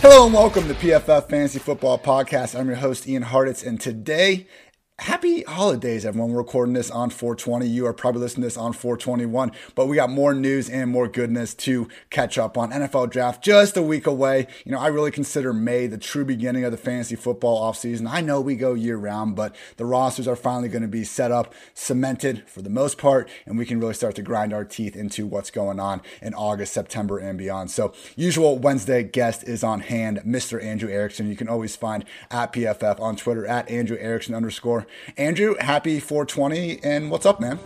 Hello and welcome to PFF Fantasy Football Podcast. I'm your host, Ian Hartitz, and today Happy holidays, everyone. We're recording this on 420. You are probably listening to this on 421, but we got more news and more goodness to catch up on. NFL draft just a week away. You know, I really consider May the true beginning of the fantasy football offseason. I know we go year round, but the rosters are finally going to be set up, cemented for the most part, and we can really start to grind our teeth into what's going on in August, September, and beyond. So, usual Wednesday guest is on hand, Mr. Andrew Erickson. You can always find at PFF on Twitter at Andrew Erickson underscore. Andrew, happy 420, and what's up, man?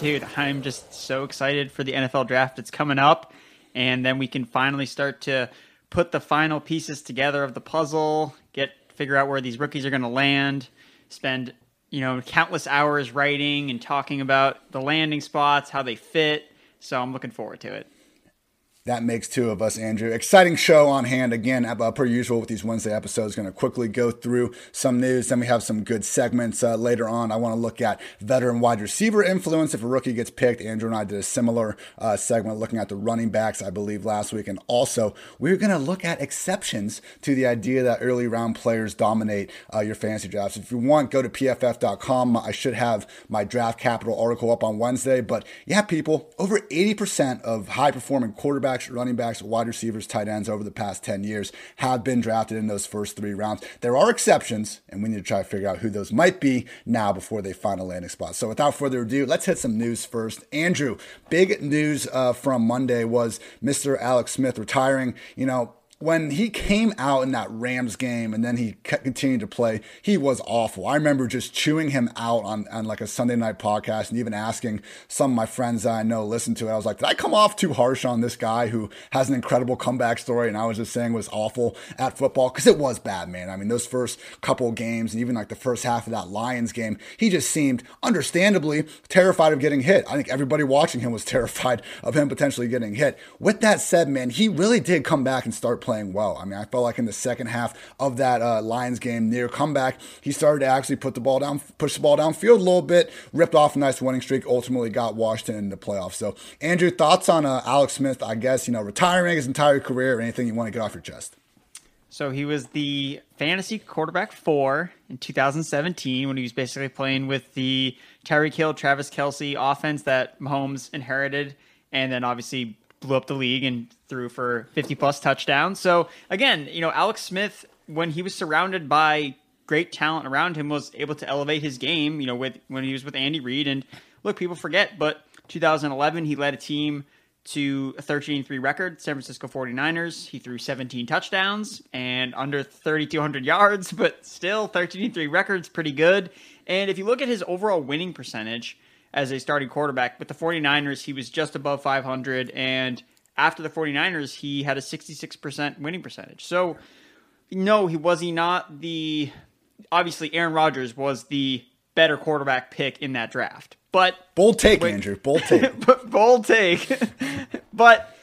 Dude, I'm just so excited for the NFL draft. It's coming up, and then we can finally start to put the final pieces together of the puzzle, get figure out where these rookies are going to land, spend you know countless hours writing and talking about the landing spots, how they fit. So I'm looking forward to it. That makes two of us, Andrew. Exciting show on hand again, uh, per usual with these Wednesday episodes. Going to quickly go through some news. Then we have some good segments uh, later on. I want to look at veteran wide receiver influence if a rookie gets picked. Andrew and I did a similar uh, segment looking at the running backs, I believe, last week. And also, we're going to look at exceptions to the idea that early round players dominate uh, your fantasy drafts. If you want, go to pff.com. I should have my draft capital article up on Wednesday. But yeah, people, over 80% of high performing quarterbacks quarterbacks, running backs, wide receivers, tight ends over the past 10 years have been drafted in those first three rounds. There are exceptions, and we need to try to figure out who those might be now before they find a landing spot. So without further ado, let's hit some news first. Andrew, big news uh, from Monday was Mr. Alex Smith retiring. You know, when he came out in that Rams game and then he continued to play, he was awful. I remember just chewing him out on, on like a Sunday night podcast and even asking some of my friends that I know listen to it. I was like, did I come off too harsh on this guy who has an incredible comeback story? And I was just saying was awful at football because it was bad, man. I mean, those first couple games and even like the first half of that Lions game, he just seemed understandably terrified of getting hit. I think everybody watching him was terrified of him potentially getting hit. With that said, man, he really did come back and start playing well. I mean, I felt like in the second half of that uh, Lions game, near comeback, he started to actually put the ball down, push the ball downfield a little bit, ripped off a nice winning streak, ultimately got Washington in the playoffs. So, Andrew, thoughts on uh, Alex Smith? I guess you know retiring his entire career, or anything you want to get off your chest. So he was the fantasy quarterback four in 2017 when he was basically playing with the Tyreek Hill, Travis Kelce offense that Mahomes inherited, and then obviously blew up the league and threw for 50 plus touchdowns. So again, you know, Alex Smith, when he was surrounded by great talent around him, was able to elevate his game. You know, with when he was with Andy Reid. And look, people forget, but 2011 he led a team to a 13-3 record, San Francisco 49ers. He threw 17 touchdowns and under 3,200 yards, but still 13-3 record's pretty good. And if you look at his overall winning percentage, as a starting quarterback. With the 49ers, he was just above 500. And after the 49ers, he had a 66% winning percentage. So, no, he was he not the. Obviously, Aaron Rodgers was the better quarterback pick in that draft. But. Bold take, wait, Andrew. Bold take. bold take. but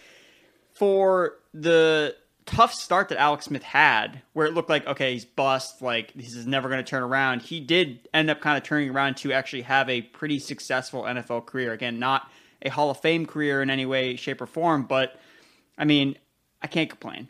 for the tough start that Alex Smith had, where it looked like okay, he's bust, like this is never going to turn around. He did end up kind of turning around to actually have a pretty successful NFL career. Again, not a Hall of Fame career in any way, shape, or form, but I mean, I can't complain.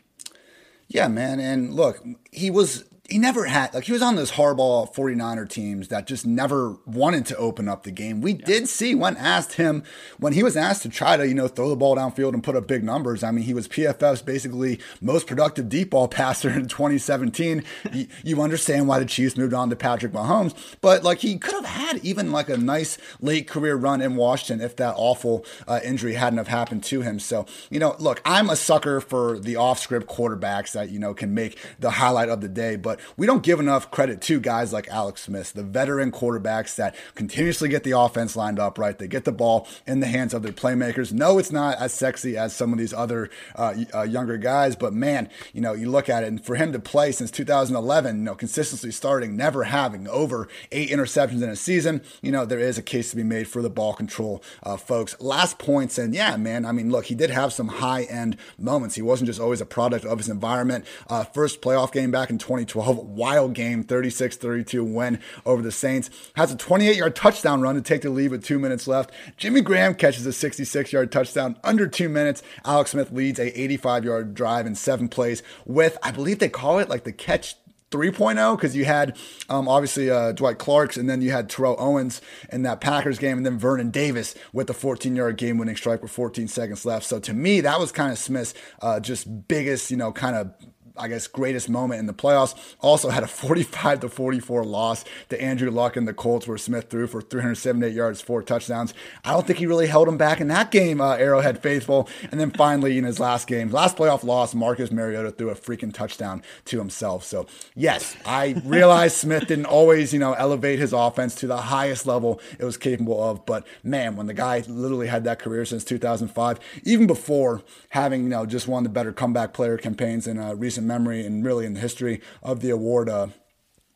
Yeah, man. And look, he was he never had like he was on those hardball 49er teams that just never wanted to open up the game. We yeah. did see when asked him when he was asked to try to, you know, throw the ball downfield and put up big numbers. I mean, he was PFF's basically most productive deep ball passer in 2017. you, you, understand why the Chiefs moved on to Patrick Mahomes, but like he could have had even like a nice late career run in Washington if that awful uh, injury hadn't have happened to him. So, you know, look, I'm a sucker for the off script quarterbacks that, you know, can make the highlight of the day, but but we don't give enough credit to guys like Alex Smith, the veteran quarterbacks that continuously get the offense lined up right. They get the ball in the hands of their playmakers. No, it's not as sexy as some of these other uh, uh, younger guys, but man, you know, you look at it, and for him to play since 2011, you know, consistently starting, never having over eight interceptions in a season, you know, there is a case to be made for the ball control, uh, folks. Last points, and yeah, man, I mean, look, he did have some high end moments. He wasn't just always a product of his environment. Uh, first playoff game back in 2012 2012. Wild game, 36 32 win over the Saints. Has a 28 yard touchdown run to take the lead with two minutes left. Jimmy Graham catches a 66 yard touchdown under two minutes. Alex Smith leads a 85 yard drive in seven plays with, I believe they call it like the catch 3.0 because you had um, obviously uh, Dwight Clarks and then you had Terrell Owens in that Packers game and then Vernon Davis with the 14 yard game winning strike with 14 seconds left. So to me, that was kind of Smith's uh, just biggest, you know, kind of I guess, greatest moment in the playoffs. Also had a 45 to 44 loss to Andrew Luck and the Colts, where Smith threw for 378 yards, four touchdowns. I don't think he really held him back in that game, uh, Arrowhead faithful. And then finally, in his last game, last playoff loss, Marcus Mariota threw a freaking touchdown to himself. So, yes, I realize Smith didn't always, you know, elevate his offense to the highest level it was capable of. But man, when the guy literally had that career since 2005, even before having, you know, just one of the better comeback player campaigns in uh, recent memory and really in the history of the award. Uh,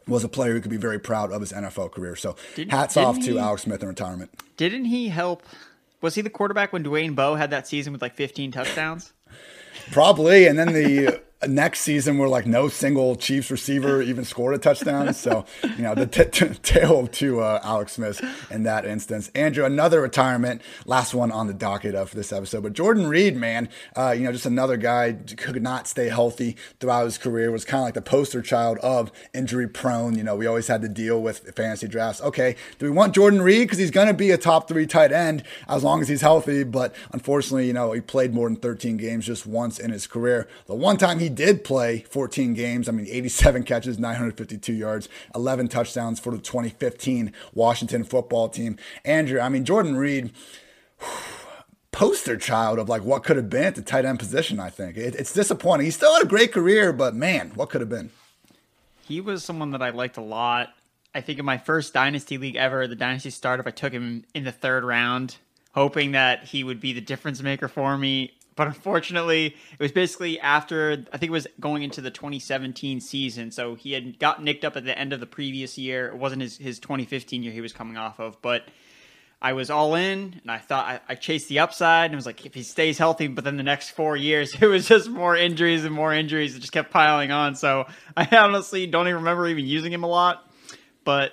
was a player who could be very proud of his NFL career. So Did, hats off to Alex Smith in retirement. Didn't he help? Was he the quarterback when Dwayne Bowe had that season with like 15 touchdowns? Probably. And then the next season where like no single Chiefs receiver even scored a touchdown. So, you know, the t- t- tale to uh, Alex Smith in that instance. Andrew, another retirement, last one on the docket of this episode. But Jordan Reed, man, uh, you know, just another guy could not stay healthy throughout his career, was kind of like the poster child of injury prone. You know, we always had to deal with fantasy drafts. Okay, do we want Jordan Reed? Because he's going to be a top three tight end as long as he's healthy. But unfortunately, you know, he played more than 13 games just once in his career. The one time he did play 14 games. I mean, 87 catches, 952 yards, 11 touchdowns for the 2015 Washington football team. Andrew, I mean, Jordan Reed. poster child of like what could have been at the tight end position. I think it, it's disappointing. He still had a great career, but man, what could have been? He was someone that I liked a lot. I think in my first dynasty league ever, the dynasty startup, I took him in the third round, hoping that he would be the difference maker for me but unfortunately, it was basically after I think it was going into the 2017 season. So he had got nicked up at the end of the previous year. It wasn't his his 2015 year he was coming off of, but I was all in, and I thought I, I chased the upside, and was like if he stays healthy. But then the next four years, it was just more injuries and more injuries. It just kept piling on. So I honestly don't even remember even using him a lot. But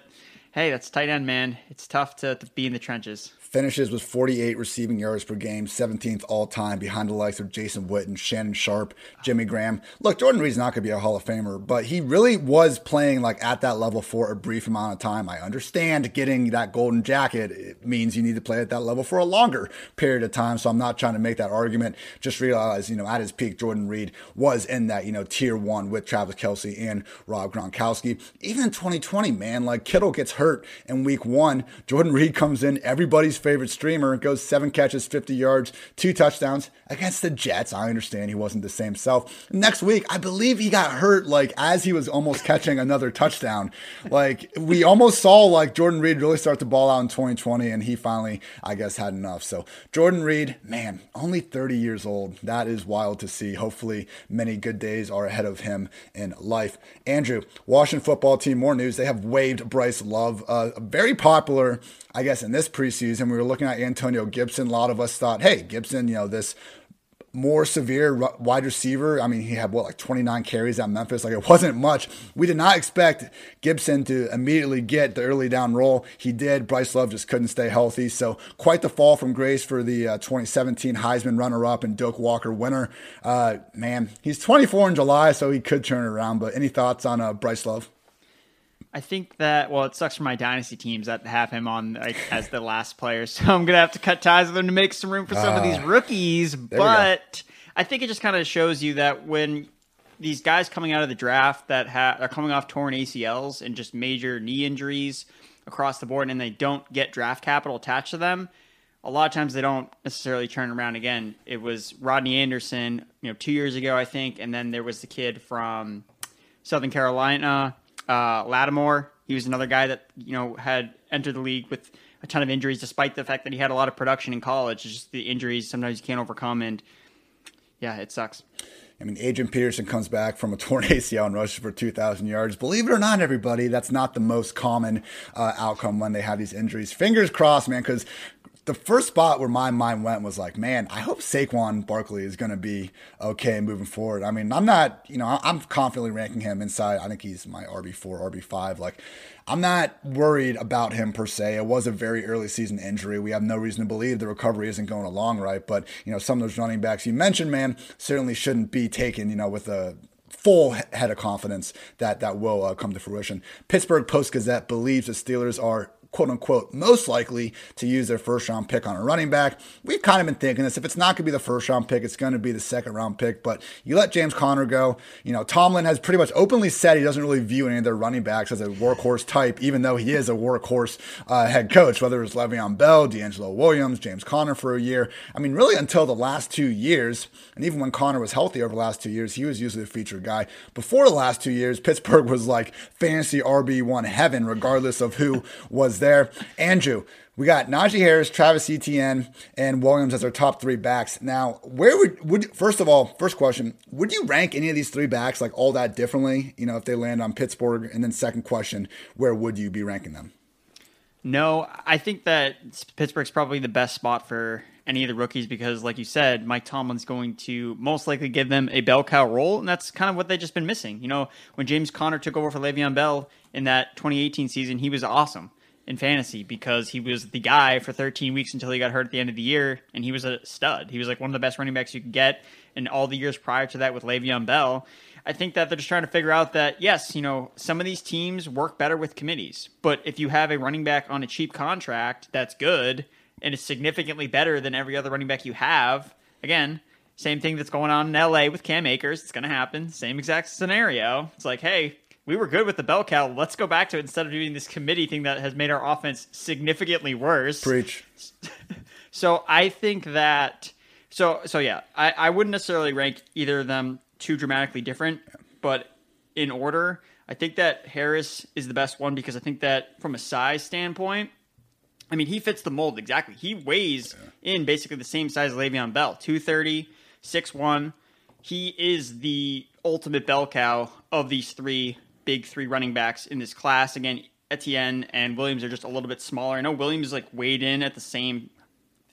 hey, that's tight end, man. It's tough to, to be in the trenches. Finishes with 48 receiving yards per game, 17th all time behind the likes of Jason Witten, Shannon Sharpe, Jimmy Graham. Look, Jordan Reed's not going to be a Hall of Famer, but he really was playing like at that level for a brief amount of time. I understand getting that golden jacket it means you need to play at that level for a longer period of time. So I'm not trying to make that argument. Just realize, you know, at his peak, Jordan Reed was in that, you know, tier one with Travis Kelce and Rob Gronkowski. Even in 2020, man, like Kittle gets hurt in week one. Jordan Reed comes in, everybody's favorite streamer, goes seven catches, 50 yards, two touchdowns against the Jets. I understand he wasn't the same self. Next week, I believe he got hurt like as he was almost catching another touchdown. Like we almost saw like Jordan Reed really start to ball out in 2020, and he finally, I guess, had enough. So Jordan Reed, man, only 30 years old. That is wild to see. Hopefully, many good days are ahead of him in life. Andrew, Washington football team, more news. They have waived Bryce Love, uh, very popular, I guess, in this preseason. We were looking at Antonio Gibson. A lot of us thought, hey, Gibson, you know, this more severe wide receiver. I mean, he had what like 29 carries at Memphis. Like it wasn't much. We did not expect Gibson to immediately get the early down role. He did. Bryce Love just couldn't stay healthy. So quite the fall from grace for the uh, 2017 Heisman runner-up and Doak Walker winner. Uh, man, he's 24 in July, so he could turn it around. But any thoughts on uh, Bryce Love? I think that well, it sucks for my dynasty teams that have him on like as the last player, so I'm gonna have to cut ties with him to make some room for some uh, of these ah. rookies. But I think it just kind of shows you that when these guys coming out of the draft that ha- are coming off torn ACLs and just major knee injuries across the board, and they don't get draft capital attached to them, a lot of times they don't necessarily turn around again. It was Rodney Anderson, you know, two years ago, I think, and then there was the kid from Southern Carolina uh, Lattimore, he was another guy that you know had entered the league with a ton of injuries, despite the fact that he had a lot of production in college. It's just the injuries sometimes you can't overcome, and yeah, it sucks. I mean, Adrian Peterson comes back from a torn ACL and rushes for 2,000 yards. Believe it or not, everybody, that's not the most common uh, outcome when they have these injuries. Fingers crossed, man, because the first spot where my mind went was like, man, I hope Saquon Barkley is going to be okay moving forward. I mean, I'm not, you know, I'm confidently ranking him inside. I think he's my RB4, RB5. Like, I'm not worried about him per se. It was a very early season injury. We have no reason to believe the recovery isn't going along right. But, you know, some of those running backs you mentioned, man, certainly shouldn't be taken, you know, with a full head of confidence that that will uh, come to fruition. Pittsburgh Post Gazette believes the Steelers are quote unquote most likely to use their first round pick on a running back. We've kind of been thinking this. If it's not going to be the first round pick, it's going to be the second round pick. But you let James Conner go. You know, Tomlin has pretty much openly said he doesn't really view any of their running backs as a workhorse type, even though he is a workhorse uh, head coach, whether it's Le'Veon Bell, DeAngelo Williams, James Conner for a year. I mean, really until the last two years, and even when Conner was healthy over the last two years, he was usually the featured guy. Before the last two years, Pittsburgh was like fantasy RB1 heaven, regardless of who was there there. Andrew, we got Najee Harris, Travis Etienne, and Williams as our top three backs. Now, where would would first of all, first question, would you rank any of these three backs like all that differently? You know, if they land on Pittsburgh, and then second question, where would you be ranking them? No, I think that Pittsburgh's probably the best spot for any of the rookies because, like you said, Mike Tomlin's going to most likely give them a bell cow role, and that's kind of what they've just been missing. You know, when James Conner took over for Le'Veon Bell in that 2018 season, he was awesome in fantasy because he was the guy for 13 weeks until he got hurt at the end of the year, and he was a stud. He was like one of the best running backs you could get. And all the years prior to that with Le'Veon Bell, I think that they're just trying to figure out that yes, you know, some of these teams work better with committees, but if you have a running back on a cheap contract that's good and is significantly better than every other running back you have, again. Same thing that's going on in LA with Cam Akers. It's going to happen. Same exact scenario. It's like, hey, we were good with the bell cow. Let's go back to it instead of doing this committee thing that has made our offense significantly worse. Preach. so I think that so so yeah, I, I wouldn't necessarily rank either of them too dramatically different, but in order, I think that Harris is the best one because I think that from a size standpoint, I mean he fits the mold exactly. He weighs yeah. in basically the same size as Le'Veon Bell, 230, 6'1. He is the ultimate bell cow of these three big three running backs in this class. Again, Etienne and Williams are just a little bit smaller. I know Williams is like weighed in at the same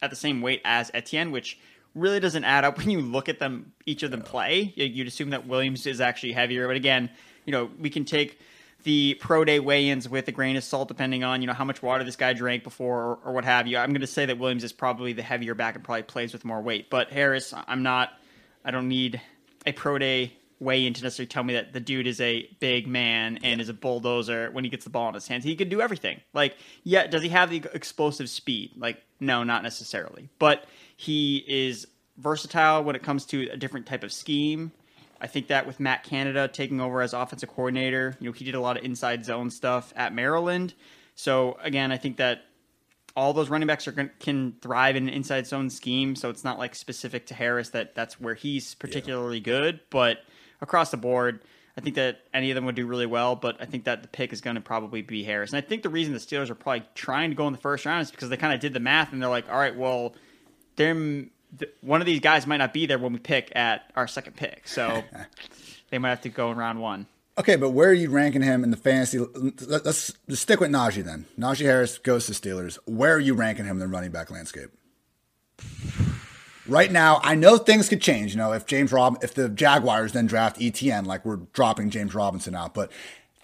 at the same weight as Etienne, which really doesn't add up when you look at them each of them play. You'd assume that Williams is actually heavier, but again, you know, we can take the pro day weigh-ins with a grain of salt depending on you know how much water this guy drank before or, or what have you. I'm going to say that Williams is probably the heavier back and probably plays with more weight, but Harris, I'm not. I don't need a pro day weigh in to necessarily tell me that the dude is a big man and is a bulldozer when he gets the ball in his hands. He can do everything. Like, yeah, does he have the explosive speed? Like, no, not necessarily. But he is versatile when it comes to a different type of scheme. I think that with Matt Canada taking over as offensive coordinator, you know, he did a lot of inside zone stuff at Maryland. So again, I think that all those running backs are can thrive in an inside zone scheme. So it's not like specific to Harris that that's where he's particularly yeah. good, but across the board. I think that any of them would do really well, but I think that the pick is going to probably be Harris. And I think the reason the Steelers are probably trying to go in the first round is because they kind of did the math and they're like, all right, well, them one of these guys might not be there when we pick at our second pick, so they might have to go in round one. Okay, but where are you ranking him in the fantasy? Let's, let's stick with Najee then. Najee Harris goes to Steelers. Where are you ranking him in the running back landscape? Right now, I know things could change. You know, if James Rob, if the Jaguars then draft Etienne, like we're dropping James Robinson out, but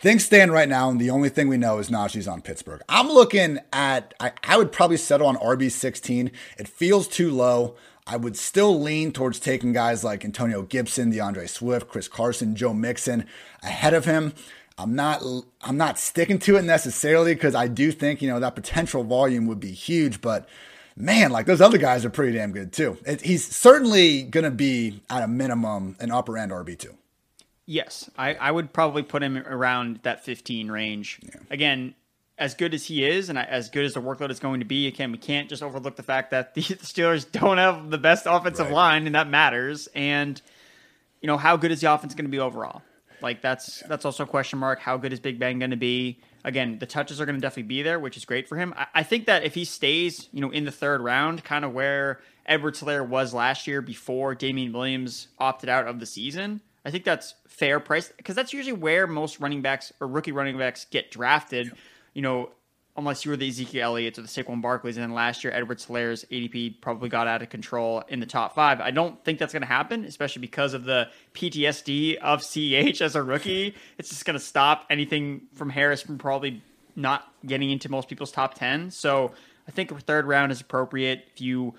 things stand right now, and the only thing we know is Najee's on Pittsburgh. I'm looking at, I, I would probably settle on RB 16. It feels too low. I would still lean towards taking guys like Antonio Gibson, D'Andre Swift, Chris Carson, Joe Mixon ahead of him. I'm not I'm not sticking to it necessarily because I do think you know that potential volume would be huge, but man, like those other guys are pretty damn good too. It, he's certainly going to be at a minimum an upper end RB2. Yes, I, I would probably put him around that 15 range. Yeah. Again, as good as he is and as good as the workload is going to be, again, we can't just overlook the fact that the Steelers don't have the best offensive right. line, and that matters. And, you know, how good is the offense going to be overall? Like, that's yeah. that's also a question mark. How good is Big Ben going to be? again, the touches are going to definitely be there, which is great for him. I, I, think that if he stays, you know, in the third round, kind of where Edwards-Helaire was last year before Damien Williams opted out of the season, I think that's fair price because that's usually where most running backs or rookie running backs get drafted. Yeah. You know, unless you were the Ezekiel Elliott's or the Saquon Barkleys. And then last year, Edwards-Helaire's ADP probably got out of control in the top five. I don't think that's going to happen, especially because of the PTSD of CH as a rookie. It's just going to stop anything from Harris from probably not getting into most people's top 10. So I think a third round is appropriate. If you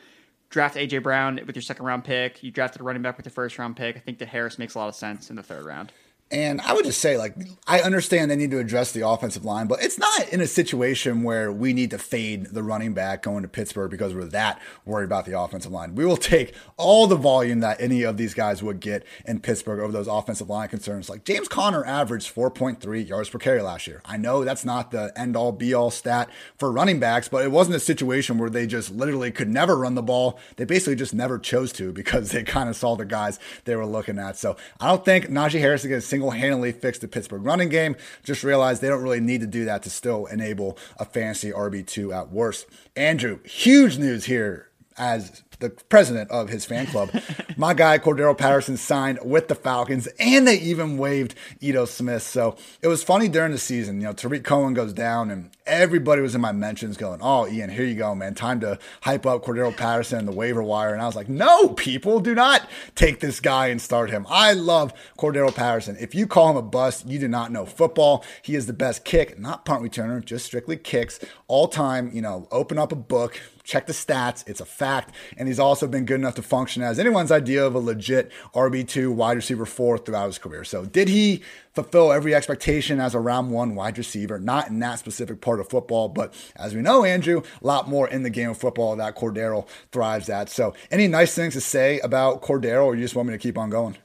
draft AJ Brown with your second round pick, you drafted a running back with your first round pick, I think that Harris makes a lot of sense in the third round. And I would just say, like, I understand they need to address the offensive line, but it's not in a situation where we need to fade the running back going to Pittsburgh because we're that worried about the offensive line. We will take all the volume that any of these guys would get in Pittsburgh over those offensive line concerns. Like, James Conner averaged 4.3 yards per carry last year. I know that's not the end all be all stat for running backs, but it wasn't a situation where they just literally could never run the ball. They basically just never chose to because they kind of saw the guys they were looking at. So I don't think Najee Harris is going to single handedly fix the Pittsburgh running game. Just realize they don't really need to do that to still enable a fantasy RB2 at worst. Andrew, huge news here as the president of his fan club. My guy Cordarrelle Patterson signed with the Falcons, and they even waived Ito Smith. So it was funny during the season. You know, Tarik Cohen goes down, and everybody was in my mentions going, "Oh, Ian, here you go, man. Time to hype up Cordarrelle Patterson and the waiver wire." And I was like, "No, people, do not take this guy and start him. I love Cordarrelle Patterson. If you call him a bust, you do not know football. He is the best kick, not punt returner, just strictly kicks all time. You know, open up a book." Check the stats. It's a fact. And he's also been good enough to function as anyone's idea of a legit RB2 wide receiver four throughout his career. So, did he fulfill every expectation as a round one wide receiver? Not in that specific part of football, but as we know, Andrew, a lot more in the game of football that Cordero thrives at. So, any nice things to say about Cordero, or you just want me to keep on going?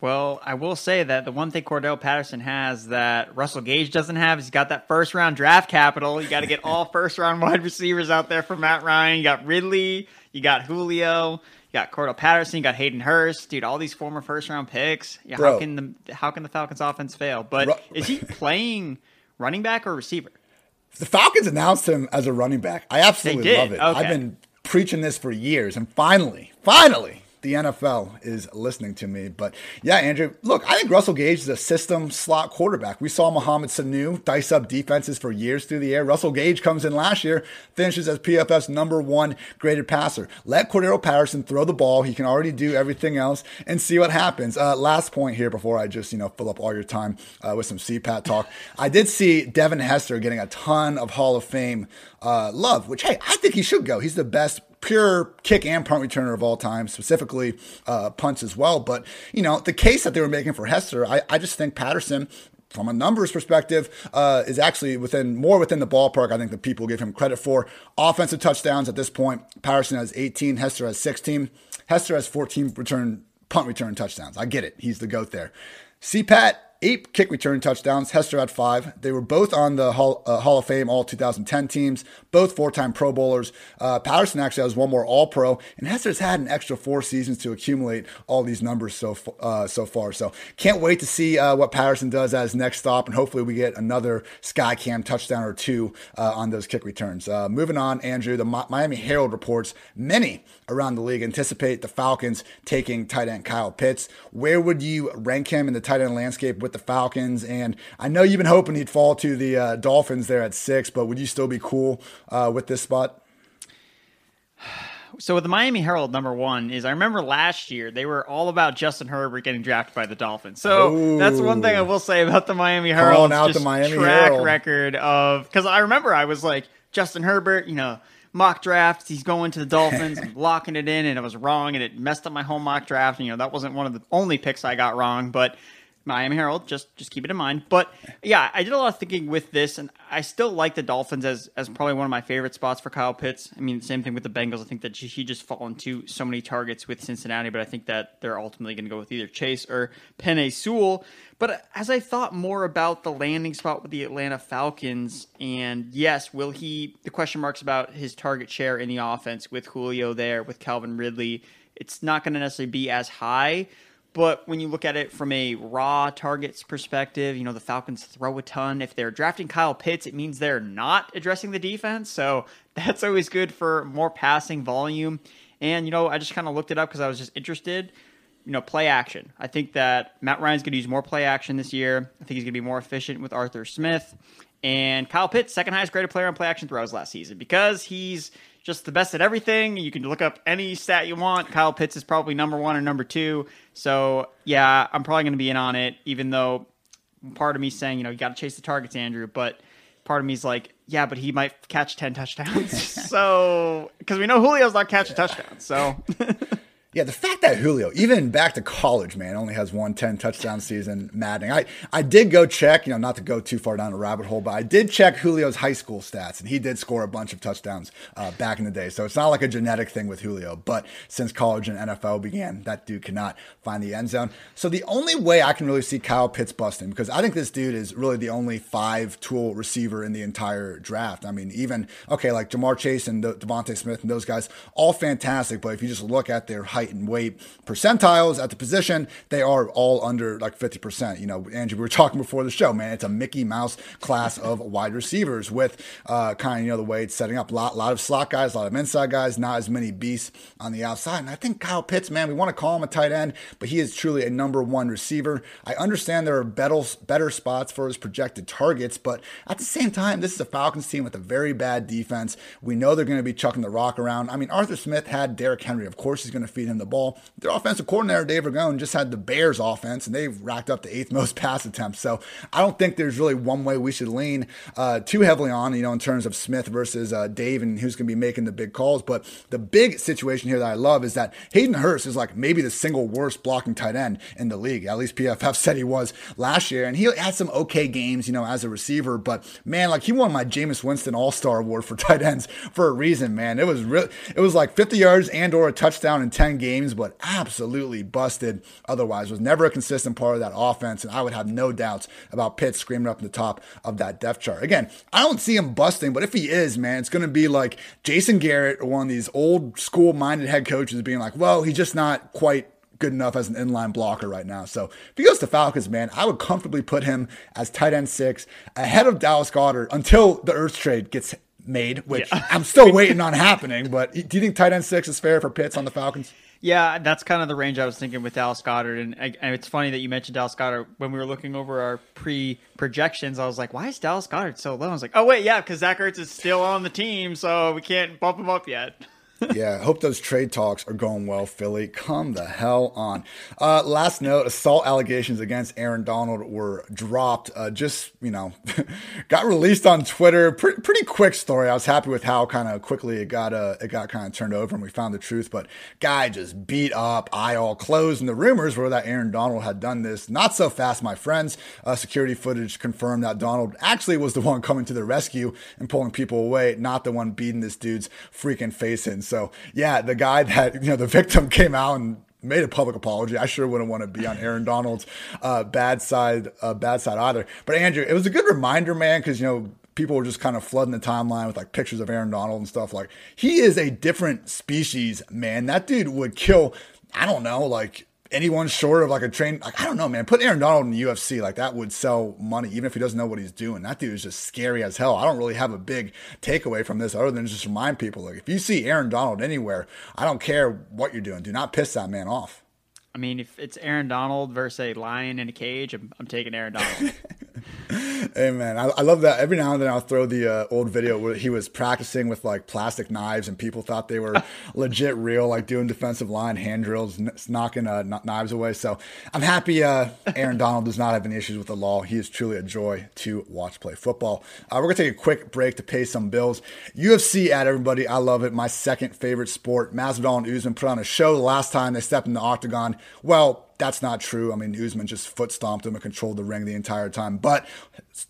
Well, I will say that the one thing Cordarrelle Patterson has that Russell Gage doesn't have is he's got that first round draft capital. You got to get all first round wide receivers out there for Matt Ryan. You got Ridley, you got Julio, got Cordarrelle Patterson, you got Hayden Hurst, dude. All these former first round picks. Yeah, how can the how can the Falcons offense fail? But Ru- is he playing running back or receiver? The Falcons announced him as a running back. I absolutely love it. Okay. I've been preaching this for years, and finally, finally, the NFL is listening to me. But yeah, Andrew, look, I think Russell Gage is a system slot quarterback. We saw Mohamed Sanu dice up defenses for years through the air. Russell Gage comes in last year, finishes as PFF's number one graded passer. Let Cordarrelle Patterson throw the ball. He can already do everything else and see what happens. Uh, last point here before I just, you know, fill up all your time uh, with some CPAT talk. I did see Devin Hester getting a ton of Hall of Fame uh, love, which, hey, I think he should go. He's the best pure kick and punt returner of all time, specifically uh, punts as well. But, you know, the case that they were making for Hester, I, I just think Patterson from a numbers perspective, uh, is actually within more within the ballpark. I think that people give him credit for offensive touchdowns at this point. Patterson has 18, Hester has 16. Hester has 14 return punt return touchdowns. I get it; he's the goat there. CPAT eight kick return touchdowns. Hester had five. They were both on the Hall, uh, Hall of Fame All 2010 teams, both four time Pro Bowlers. Uh, Patterson actually has one more All Pro, and Hester's had an extra four seasons to accumulate all these numbers so uh, so far. So can't wait to see uh, what Patterson does as next stop, and hopefully we get another Skycam touchdown or two uh, on those kick returns. Uh, moving on, Andrew, the Miami Herald reports many around the league anticipate the Falcons taking tight end Kyle Pitts. Where would you rank him in the tight end landscape with the Falcons? And I know you've been hoping he'd fall to the uh, Dolphins there at six, but would you still be cool uh, with this spot? So with the Miami Herald, number one is I remember last year they were all about Justin Herbert getting drafted by the Dolphins. So Ooh. that's one thing I will say about the Miami Herald. out the Miami track Herald. record of because I remember I was like Justin Herbert, you know mock drafts. He's going to the Dolphins and locking it in, and it was wrong, and it messed up my whole mock draft. And, You know, that wasn't one of the only picks I got wrong, but Miami Herald, just just keep it in mind. But yeah, I did a lot of thinking with this, and I still like the Dolphins as as probably one of my favorite spots for Kyle Pitts. I mean, same thing with the Bengals. I think that he just fallen to so many targets with Cincinnati, but I think that they're ultimately going to go with either Chase or Penei Sewell. But as I thought more about the landing spot with the Atlanta Falcons, and yes, will he? The question marks about his target share in the offense with Julio there, with Calvin Ridley. It's not going to necessarily be as high. But when you look at it from a raw targets perspective, you know, the Falcons throw a ton. If they're drafting Kyle Pitts, it means they're not addressing the defense. So that's always good for more passing volume. And, you know, I just kind of looked it up because I was just interested. You know, play action. I think that Matt Ryan's going to use more play action this year. I think he's going to be more efficient with Arthur Smith. And Kyle Pitts, second highest graded player on play action throws last season because he's just the best at everything. You can look up any stat you want. Kyle Pitts is probably number one or number two. So yeah, I'm probably going to be in on it, even though part of me saying, you know, you got to chase the targets, Andrew, but part of me is like, yeah, but he might catch 10 touchdowns. so, because we know Julio's not catching touchdowns. So, Yeah, the fact that Julio, even back to college, man, only has one 10 touchdown season, maddening. I, I did go check, you know, not to go too far down a rabbit hole, but I did check Julio's high school stats, and he did score a bunch of touchdowns uh, back in the day. So it's not like a genetic thing with Julio, but since college and NFL began, that dude cannot find the end zone. So the only way I can really see Kyle Pitts busting, because I think this dude is really the only five tool receiver in the entire draft. I mean, even, okay, like Ja'Marr Chase and DeVonta Smith and those guys, all fantastic, but if you just look at their height and weight percentiles at the position, they are all under like 50%. You know, Andrew, we were talking before the show, man. It's a Mickey Mouse class of wide receivers with uh, kind of, you know, the way it's setting up. A lot, lot of slot guys, a lot of inside guys, not as many beasts on the outside. And I think Kyle Pitts, man, we want to call him a tight end, but he is truly a number one receiver. I understand there are better, better spots for his projected targets, but at the same time, this is a Falcons team with a very bad defense. We know they're going to be chucking the rock around. I mean, Arthur Smith had Derrick Henry. Of course, he's going to feed him the ball. Their offensive coordinator, Dave Ragone, just had the Bears offense, and they've racked up the eighth most pass attempts. So I don't think there's really one way we should lean uh, too heavily on, you know, in terms of Smith versus uh, Dave and who's going to be making the big calls. But the big situation here that I love is that Hayden Hurst is like maybe the single worst blocking tight end in the league. At least PFF said he was last year, and he had some okay games, you know, as a receiver. But man, like he won my Jameis Winston All Star Award for tight ends for a reason, man. It was real. It was like 50 yards and or a touchdown in 10 games, but absolutely busted otherwise. Was never a consistent part of that offense, and I would have no doubts about Pitts screaming up in the top of that depth chart. Again, I don't see him busting, but if he is, man, it's going to be like Jason Garrett or one of these old school minded head coaches being like, well, he's just not quite good enough as an inline blocker right now. So if he goes to Falcons, man, I would comfortably put him as tight end six ahead of Dallas Goedert until the Ertz trade gets made, which yeah. I'm still waiting on happening. But do you think tight end six is fair for Pitts on the Falcons? Yeah, that's kind of the range I was thinking with Dallas Goedert, and, and it's funny that you mentioned Dallas Goedert when we were looking over our pre projections. I was like, "Why is Dallas Goedert so low?" I was like, "Oh wait, yeah, because Zach Ertz is still on the team, so we can't bump him up yet." Yeah, hope those trade talks are going well, Philly. Come the hell on. Uh, last note assault allegations against Aaron Donald were dropped. Uh, just, you know, got released on Twitter. Pre- pretty quick story. I was happy with how kind of quickly it got uh, it got kind of turned over and we found the truth. But guy just beat up, eye all closed. And the rumors were that Aaron Donald had done this. Not so fast, my friends. Uh, security footage confirmed that Donald actually was the one coming to the rescue and pulling people away, not the one beating this dude's freaking face in. So yeah, the guy that you know the victim came out and made a public apology. I sure wouldn't want to be on Aaron Donald's uh, bad side, uh, bad side either. But Andrew, it was a good reminder, man, because you know people were just kind of flooding the timeline with like pictures of Aaron Donald and stuff. Like he is a different species, man. That dude would kill. I don't know, like anyone short of like a train. Like I don't know, man. Put Aaron Donald in the UFC, like that would sell money, even if he doesn't know what he's doing. That dude is just scary as hell. I don't really have a big takeaway from this other than just remind people, like if you see Aaron Donald anywhere, I don't care what you're doing. Do not piss that man off. I mean, if it's Aaron Donald versus a lion in a cage, I'm, I'm taking Aaron Donald. hey man, I, I, love that. Every now and then I'll throw the uh, old video where he was practicing with like plastic knives, and people thought they were legit real, like doing defensive line hand drills, n- knocking uh, n- knives away. So I'm happy uh, Aaron Donald does not have any issues with the law. He is truly a joy to watch play football. Uh, we're gonna take a quick break to pay some bills. UFC at everybody, I love it. My second favorite sport. Masvidal and Usman put on a show the last time they stepped in the octagon. Well, that's not true. I mean, Usman just foot stomped him and controlled the ring the entire time, but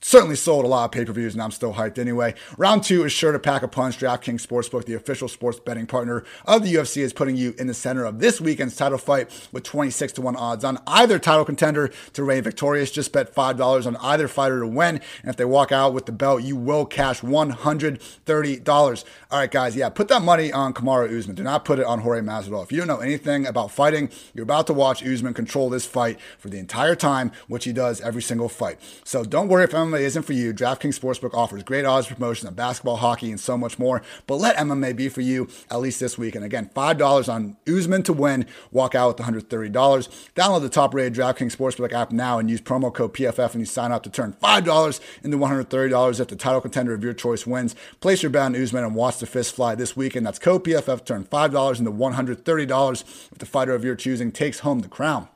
certainly sold a lot of pay per views, and I'm still hyped anyway. Round two is sure to pack a punch. DraftKings Sportsbook, the official sports betting partner of the UFC, is putting you in the center of this weekend's title fight with 26 to 1 odds on either title contender to reign victorious. Just bet $5 on either fighter to win, and if they walk out with the belt, you will cash $130. All right, guys, yeah, put that money on Kamaru Usman. Do not put it on Jorge Masvidal. If you don't know anything about fighting, you're about to watch Usman control this fight for the entire time, which he does every single fight. So don't worry if MMA isn't for you, DraftKings Sportsbook offers great odds promotion on basketball, hockey, and so much more. But let MMA be for you at least this week. And again, $5 on Usman to win. Walk out with $130. Download the top rated DraftKings Sportsbook app now and use promo code PFF when you sign up to turn $5 into $130 if the title contender of your choice wins. Place your bet on Usman and watch the fist fly this weekend. That's code PFF. Turn $5 into $130 if the fighter of your choosing takes home the crown.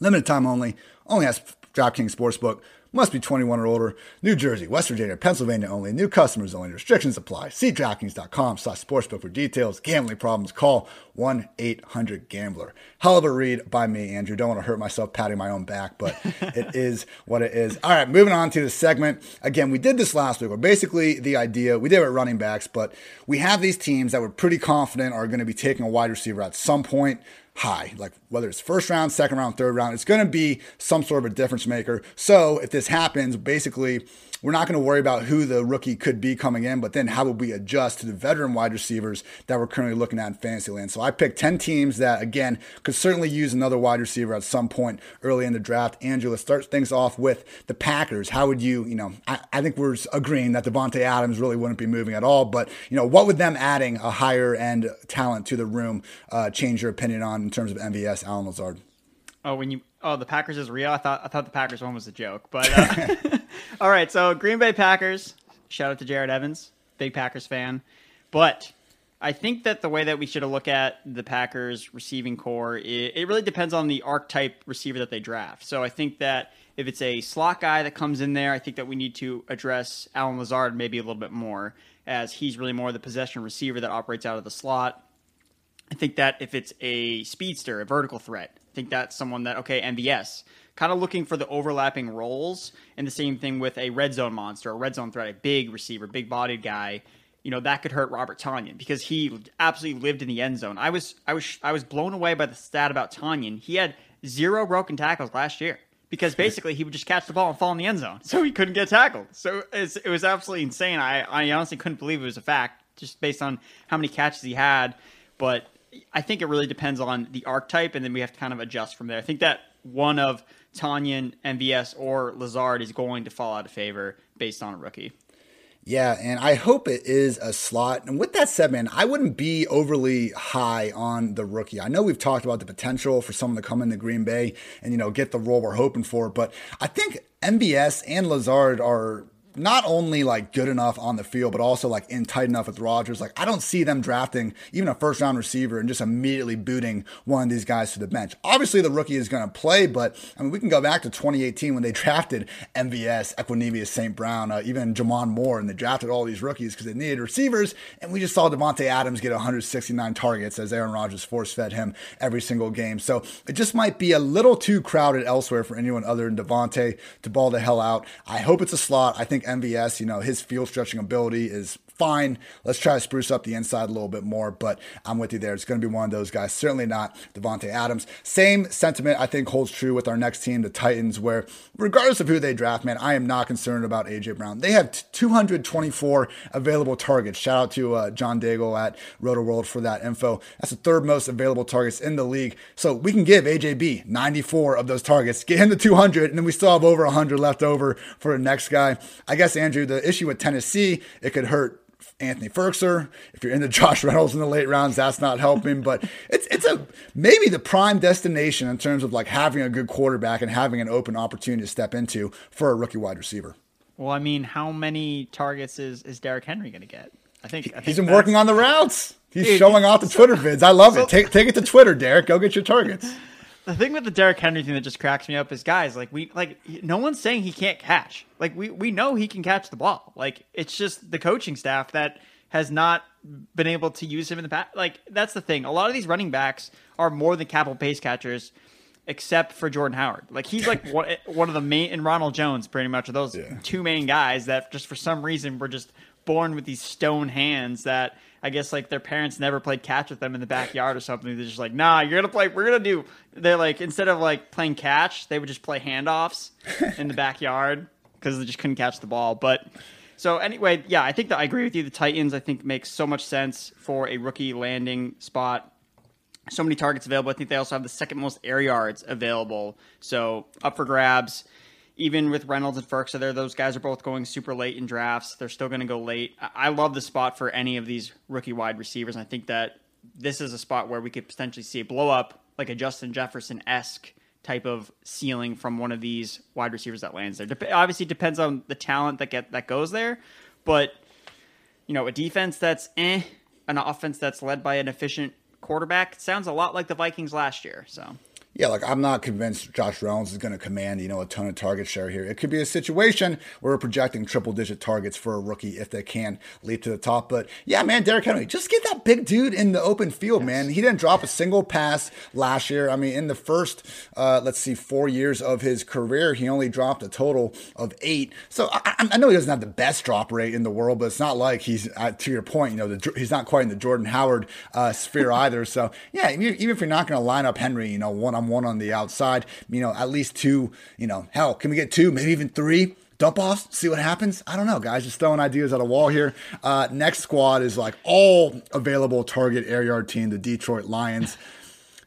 Limited time only. Only has DraftKings Sportsbook. Must be 21 or older. New Jersey, West Virginia, Pennsylvania only. New customers only. Restrictions apply. See DraftKings.com slash sportsbook for details. Gambling problems, call 1-800-GAMBLER. Hell of a read by me, Andrew. Don't want to hurt myself patting my own back, but it is what it is. All right, moving on to the segment. Again, we did this last week. Where basically the idea, we did it with running backs, but we have these teams that we're pretty confident are going to be taking a wide receiver at some point high, like whether it's first round, second round, third round, it's going to be some sort of a difference maker. So if this happens, basically, we're not going to worry about who the rookie could be coming in, but then how would we adjust to the veteran wide receivers that we're currently looking at in Fantasyland? So I picked 10 teams that, again, could certainly use another wide receiver at some point early in the draft. Andrew, let's start things off with the Packers. How would you, you know, I, I think we're agreeing that Davante Adams really wouldn't be moving at all, but, you know, what would them adding a higher end talent to the room uh, change your opinion on in terms of MVS, Allen Lazard? Oh, when you oh the Packers is real. I thought I thought the Packers one was a joke, but uh, all right. So Green Bay Packers. Shout out to Jared Evans, big Packers fan. But I think that the way that we should look at the Packers receiving core, it, it really depends on the archetype receiver that they draft. So I think that if it's a slot guy that comes in there, I think that we need to address Allen Lazard maybe a little bit more, as he's really more the possession receiver that operates out of the slot. I think that if it's a speedster, a vertical threat, I think that's someone that okay, MVS, kind of looking for the overlapping roles, and the same thing with a red zone monster, a red zone threat, a big receiver, big bodied guy. You know that could hurt Robert Tonyan because he absolutely lived in the end zone. I was I was I was blown away by the stat about Tonyan. He had zero broken tackles last year because basically he would just catch the ball and fall in the end zone, so he couldn't get tackled. So it was absolutely insane. I I honestly couldn't believe it was a fact just based on how many catches he had. But I think it really depends on the archetype, and then we have to kind of adjust from there. I think that one of Tonyan, MVS, or Lazard is going to fall out of favor based on a rookie. Yeah, and I hope it is a slot. And with that said, man, I wouldn't be overly high on the rookie. I know we've talked about the potential for someone to come into Green Bay and, you know, get the role we're hoping for, but I think MVS and Lazard are not only like good enough on the field, but also like in tight enough with Rodgers. Like I don't see them drafting even a first round receiver and just immediately booting one of these guys to the bench. Obviously, the rookie is going to play, but I mean, we can go back to 2018 when they drafted MVS, Equanimeous, St. Brown, uh, even J'Mon Moore, and they drafted all these rookies because they needed receivers. And we just saw Davante Adams get 169 targets as Aaron Rodgers force fed him every single game. So it just might be a little too crowded elsewhere for anyone other than Davante to ball the hell out. I hope it's a slot. I think MVS, you know, his field stretching ability is fine. Let's try to spruce up the inside a little bit more, but I'm with you there. It's going to be one of those guys. Certainly not Davante Adams. Same sentiment I think holds true with our next team, the Titans, where regardless of who they draft, man, I am not concerned about AJ Brown. They have 224 available targets. Shout out to uh, John Daigle at Roto World for that info. That's the third most available targets in the league. So we can give AJB 94 of those targets, get him to 200, and then we still have over 100 left over for the next guy. I guess Andrew, the issue with Tennessee, it could hurt Anthony Firkser. If you're into Josh Reynolds in the late rounds, that's not helping. But it's it's a maybe the prime destination in terms of like having a good quarterback and having an open opportunity to step into for a rookie wide receiver. Well, I mean, how many targets is is Derrick Henry going to get? I think, I think he's been working on the routes. He's dude, showing off the Twitter vids. I love so, it. Take take it to Twitter, Derrick. Go get your targets. the thing with the Derrick Henry thing that just cracks me up is guys like we like no one's saying he can't catch. Like we we know he can catch the ball. Like it's just the coaching staff that has not been able to use him in the past. Like that's the thing. A lot of these running backs are more than capital pace catchers, except for Jordan Howard. Like he's like one, one of the main and Ronald Jones pretty much are those yeah. two main guys that just for some reason were just born with these stone hands that I guess like their parents never played catch with them in the backyard or something. They're just like, nah, you're gonna play. We're gonna do. They're like instead of like playing catch, they would just play handoffs in the backyard because they just couldn't catch the ball. But so anyway, yeah, I think that I agree with you. The Titans, I think, makes so much sense for a rookie landing spot. So many targets available. I think they also have the second most air yards available. So up for grabs even with Reynolds and Firkser there, those guys are both going super late in drafts. They're still going to go late. I love the spot for any of these rookie wide receivers. I think that this is a spot where we could potentially see a blow up, like a Justin Jefferson esque type of ceiling from one of these wide receivers that lands there. Dep- obviously, depends on the talent that get that goes there, but you know, a defense that's eh, an offense that's led by an efficient quarterback sounds a lot like the Vikings last year. So yeah, like I'm not convinced Josh Reynolds is going to command, you know, a ton of target share here. It could be a situation where we're projecting triple digit targets for a rookie if they can leap to the top. But yeah, man, Derrick Henry, just get that big dude in the open field, yes. man. He didn't drop a single pass last year. I mean, in the first, uh, let's see, four years of his career, he only dropped a total of eight. So I, I know he doesn't have the best drop rate in the world, but it's not like he's, uh, to your point, you know, the, he's not quite in the Jordan Howard uh, sphere either. So yeah, even if you're not going to line up Henry, you know, one on one on the outside. You know, at least two, you know, hell, can we get two, maybe even three? dump offs, see what happens. I don't know, guys. Just throwing ideas at a wall here. Uh, next squad is like all available target air yard team, the Detroit Lions.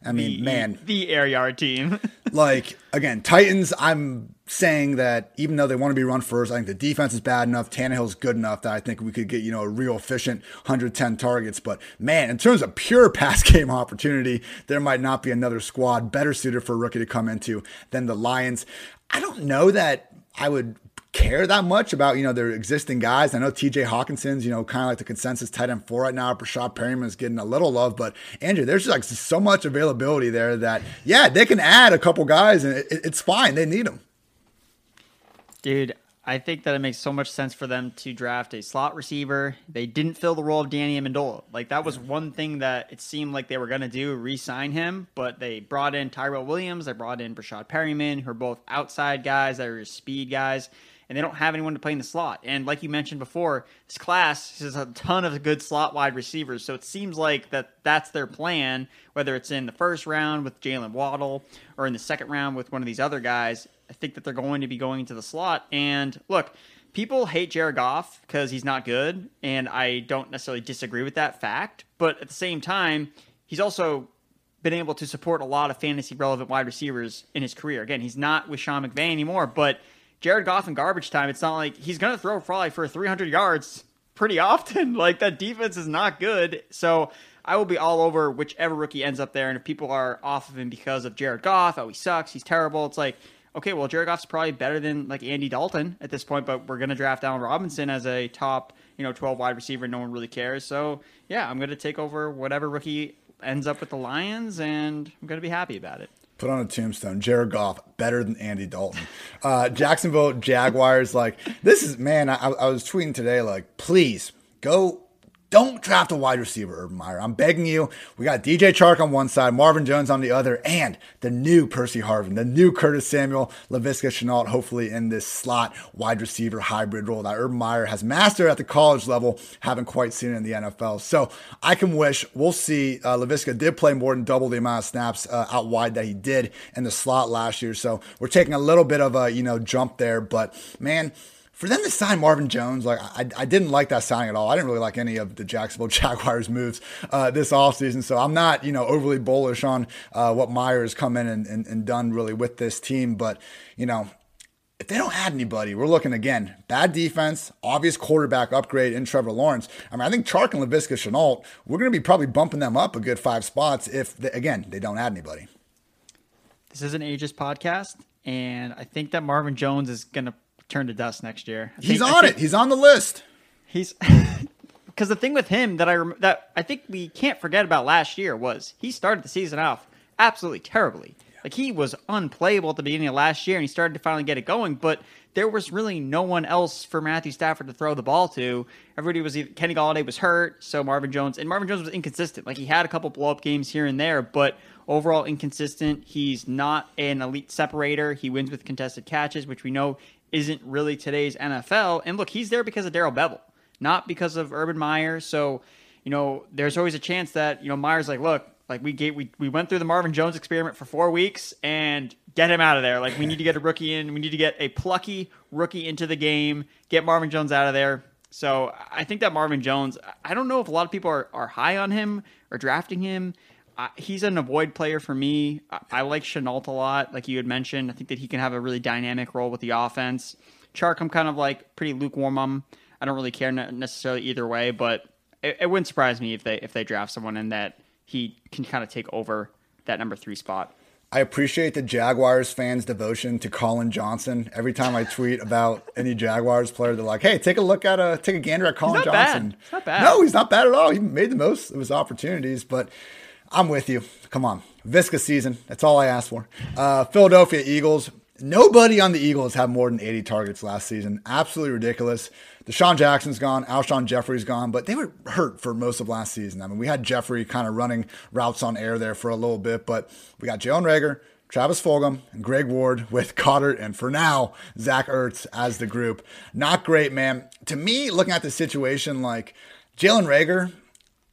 I mean, the, man, the air yard team. like again, Titans. I'm saying that even though they want to be run first, I think the defense is bad enough. Tannehill's good enough that I think we could get you know a real efficient 110 targets. But man, in terms of pure pass game opportunity, there might not be another squad better suited for a rookie to come into than the Lions. I don't know that I would care that much about, you know, their existing guys. I know TJ Hockenson's, you know, kind of like the consensus tight end four right now. Breshad Perriman is getting a little love, but Andrew, there's just like so much availability there that, yeah, they can add a couple guys and it, it's fine. They need them. Dude, I think that it makes so much sense for them to draft a slot receiver. They didn't fill the role of Danny Amendola. Like that was one thing that it seemed like they were going to do, re-sign him. But they brought in Tyrell Williams. They brought in Breshad Perriman, who are both outside guys that are speed guys and they don't have anyone to play in the slot. And like you mentioned before, this class has a ton of good slot wide receivers. So it seems like that that's their plan, whether it's in the first round with Jaylen Waddle or in the second round with one of these other guys. I think that they're going to be going to the slot. And look, people hate Jared Goff because he's not good, and I don't necessarily disagree with that fact. But at the same time, he's also been able to support a lot of fantasy relevant wide receivers in his career. Again, he's not with Sean McVay anymore, but Jared Goff in garbage time, it's not like he's going to throw probably for 300 yards pretty often. Like that defense is not good. So I will be all over whichever rookie ends up there. And if people are off of him because of Jared Goff, oh, he sucks, he's terrible, it's like, okay, well, Jared Goff's probably better than like Andy Dalton at this point, but we're going to draft Allen Robinson as a top, you know, 12 wide receiver. No one really cares. So yeah, I'm going to take over whatever rookie ends up with the Lions, and I'm going to be happy about it. Put on a tombstone. Jared Goff better than Andy Dalton. Uh, Jacksonville Jaguars. Like this is man. I, I was tweeting today. Like please go don't draft a wide receiver, Urban Meyer. I'm begging you. We got DJ Chark on one side, Marvin Jones on the other, and the new Percy Harvin, the new Curtis Samuel, Laviska Shenault, hopefully in this slot wide receiver hybrid role that Urban Meyer has mastered at the college level, haven't quite seen it in the NFL. So I can wish. We'll see. Uh, Laviska did play more than double the amount of snaps uh, out wide that he did in the slot last year. So we're taking a little bit of a, you know, jump there. But man, for them to sign Marvin Jones, like I, I didn't like that signing at all. I didn't really like any of the Jacksonville Jaguars moves uh, this offseason. So I'm not, you know, overly bullish on uh, what Meyer has come in and, and, and done really with this team. But, you know, if they don't add anybody, we're looking again. Bad defense, obvious quarterback upgrade in Trevor Lawrence. I mean, I think Chark and Laviska Shenault, we're going to be probably bumping them up a good five spots if, they, again, they don't add anybody. This is an Aegis podcast, and I think that Marvin Jones is going to turn to dust next year. I he's think, on it. He's on the list. He's because the thing with him that I rem- that I think we can't forget about last year was he started the season off absolutely terribly. Like he was unplayable at the beginning of last year, and he started to finally get it going. But there was really no one else for Matthew Stafford to throw the ball to. Everybody was either, Kenny Golladay was hurt, so Marvin Jones and Marvin Jones was inconsistent. Like he had a couple blow up games here and there, but overall inconsistent. He's not an elite separator. He wins with contested catches, which we know isn't really today's NFL. And look, he's there because of Darrell Bevell, not because of Urban Meyer. So, you know, there's always a chance that, you know, Meyer's like, look, like we we, we went through the Marvin Jones experiment for four weeks and get him out of there. Like we need to get a rookie in. We need to get a plucky rookie into the game, get Marvin Jones out of there. So I think that Marvin Jones, I don't know if a lot of people are, are high on him or drafting him. I, he's an avoid player for me. I, I like Shenault a lot, like you had mentioned. I think that he can have a really dynamic role with the offense. Chark, I'm kind of like pretty lukewarm on. I don't really care necessarily either way, but it, it wouldn't surprise me if they if they draft someone and that he can kind of take over that number three spot. I appreciate the Jaguars fans' devotion to Collin Johnson. Every time I tweet about any Jaguars player, they're like, "Hey, take a look at a uh, take a gander at Collin Johnson." not bad. No, he's not bad at all. He made the most of his opportunities, but I'm with you. Come on, Visca season. That's all I asked for. Uh, Philadelphia Eagles. Nobody on the Eagles had more than 80 targets last season. Absolutely ridiculous. DeSean Jackson's gone, Alshon Jeffery's gone, but they were hurt for most of last season. I mean, we had Jeffrey kind of running routes on air there for a little bit, but we got Jalen Reagor, Travis Fulgham, and Greg Ward with Goedert, and for now, Zach Ertz as the group. Not great, man. To me, looking at the situation, like Jalen Reagor,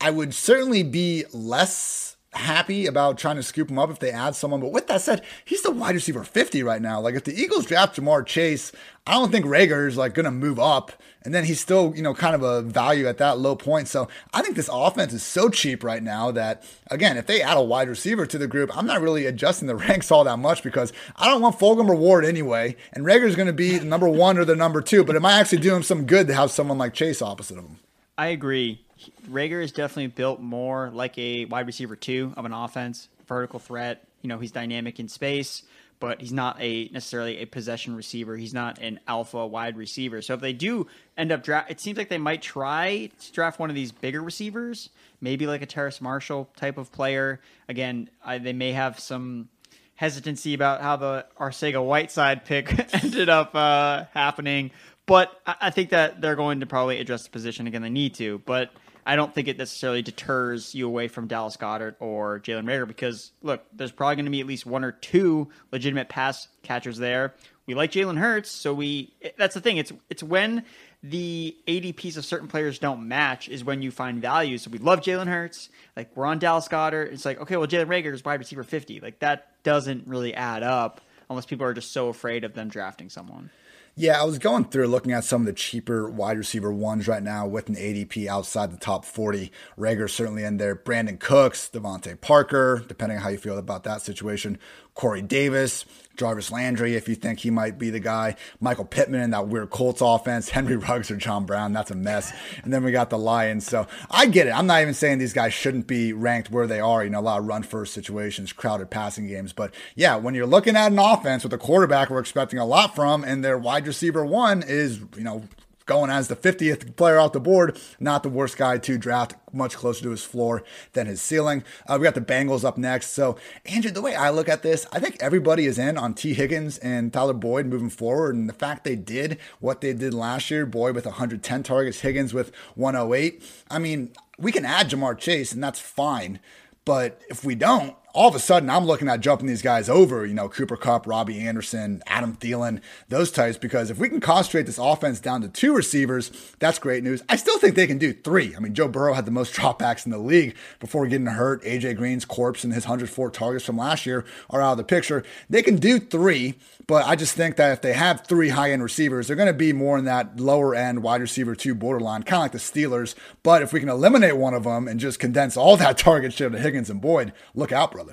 I would certainly be less happy about trying to scoop him up if they add someone. But with that said, he's the wide receiver 50 right now. Like if the Eagles draft Ja'Marr Chase, I don't think Reagor is like going to move up. And then he's still, you know, kind of a value at that low point. So I think this offense is so cheap right now that, again, if they add a wide receiver to the group, I'm not really adjusting the ranks all that much because I don't want Fulgham reward anyway. And Reagor is going to be the number one or the number two. But it might actually do him some good to have someone like Chase opposite of him. I agree. Reagor is definitely built more like a wide receiver two of an offense, vertical threat. You know, he's dynamic in space, but he's not a necessarily a possession receiver. He's not an alpha wide receiver. So if they do end up draft, it seems like they might try to draft one of these bigger receivers, maybe like a Terrace Marshall type of player. Again, I, they may have some hesitancy about how the Arcega Whiteside pick ended up uh, happening. But I think that they're going to probably address the position again. They need to, but I don't think it necessarily deters you away from Dallas Goedert or Jalen Reagor because look, there's probably going to be at least one or two legitimate pass catchers there. We like Jalen Hurts, so we that's the thing. It's it's when the ADPs of certain players don't match is when you find value. So we love Jalen Hurts. Like we're on Dallas Goedert. It's like, okay, well Jalen Reagor is wide receiver 50. Like that doesn't really add up unless people are just so afraid of them drafting someone. Yeah, I was going through looking at some of the cheaper wide receiver ones right now with an ADP outside the top 40. Reagor certainly in there. Brandin Cooks, DeVante Parker, depending on how you feel about that situation. Corey Davis, Jarvis Landry, if you think he might be the guy. Michael Pittman in that weird Colts offense. Henry Ruggs or John Brown. That's a mess. And then we got the Lions. So I get it. I'm not even saying these guys shouldn't be ranked where they are. You know, a lot of run first situations, crowded passing games. But yeah, when you're looking at an offense with a quarterback we're expecting a lot from and their wide receiver one is, you know, going as the 50th player off the board. Not the worst guy to draft, much closer to his floor than his ceiling. Uh, we got the Bengals up next. So, Andrew, the way I look at this, I think everybody is in on Tee Higgins and Tyler Boyd moving forward. And the fact they did what they did last year, Boyd with 110 targets, Higgins with 108. I mean, we can add Ja'Marr Chase, and that's fine. But if we don't, all of a sudden I'm looking at jumping these guys over, you know, Cooper Kupp, Robbie Anderson, Adam Thielen, those types, because if we can concentrate this offense down to two receivers, that's great news. I still think they can do three. I mean, Joe Burrow had the most dropbacks in the league before getting hurt. AJ Green's corpse and his 104 targets from last year are out of the picture. They can do three, but I just think that if they have three high end receivers, they're going to be more in that lower end wide receiver two borderline, kind of like the Steelers. But if we can eliminate one of them and just condense all that target share to Higgins and Boyd, look out, brother.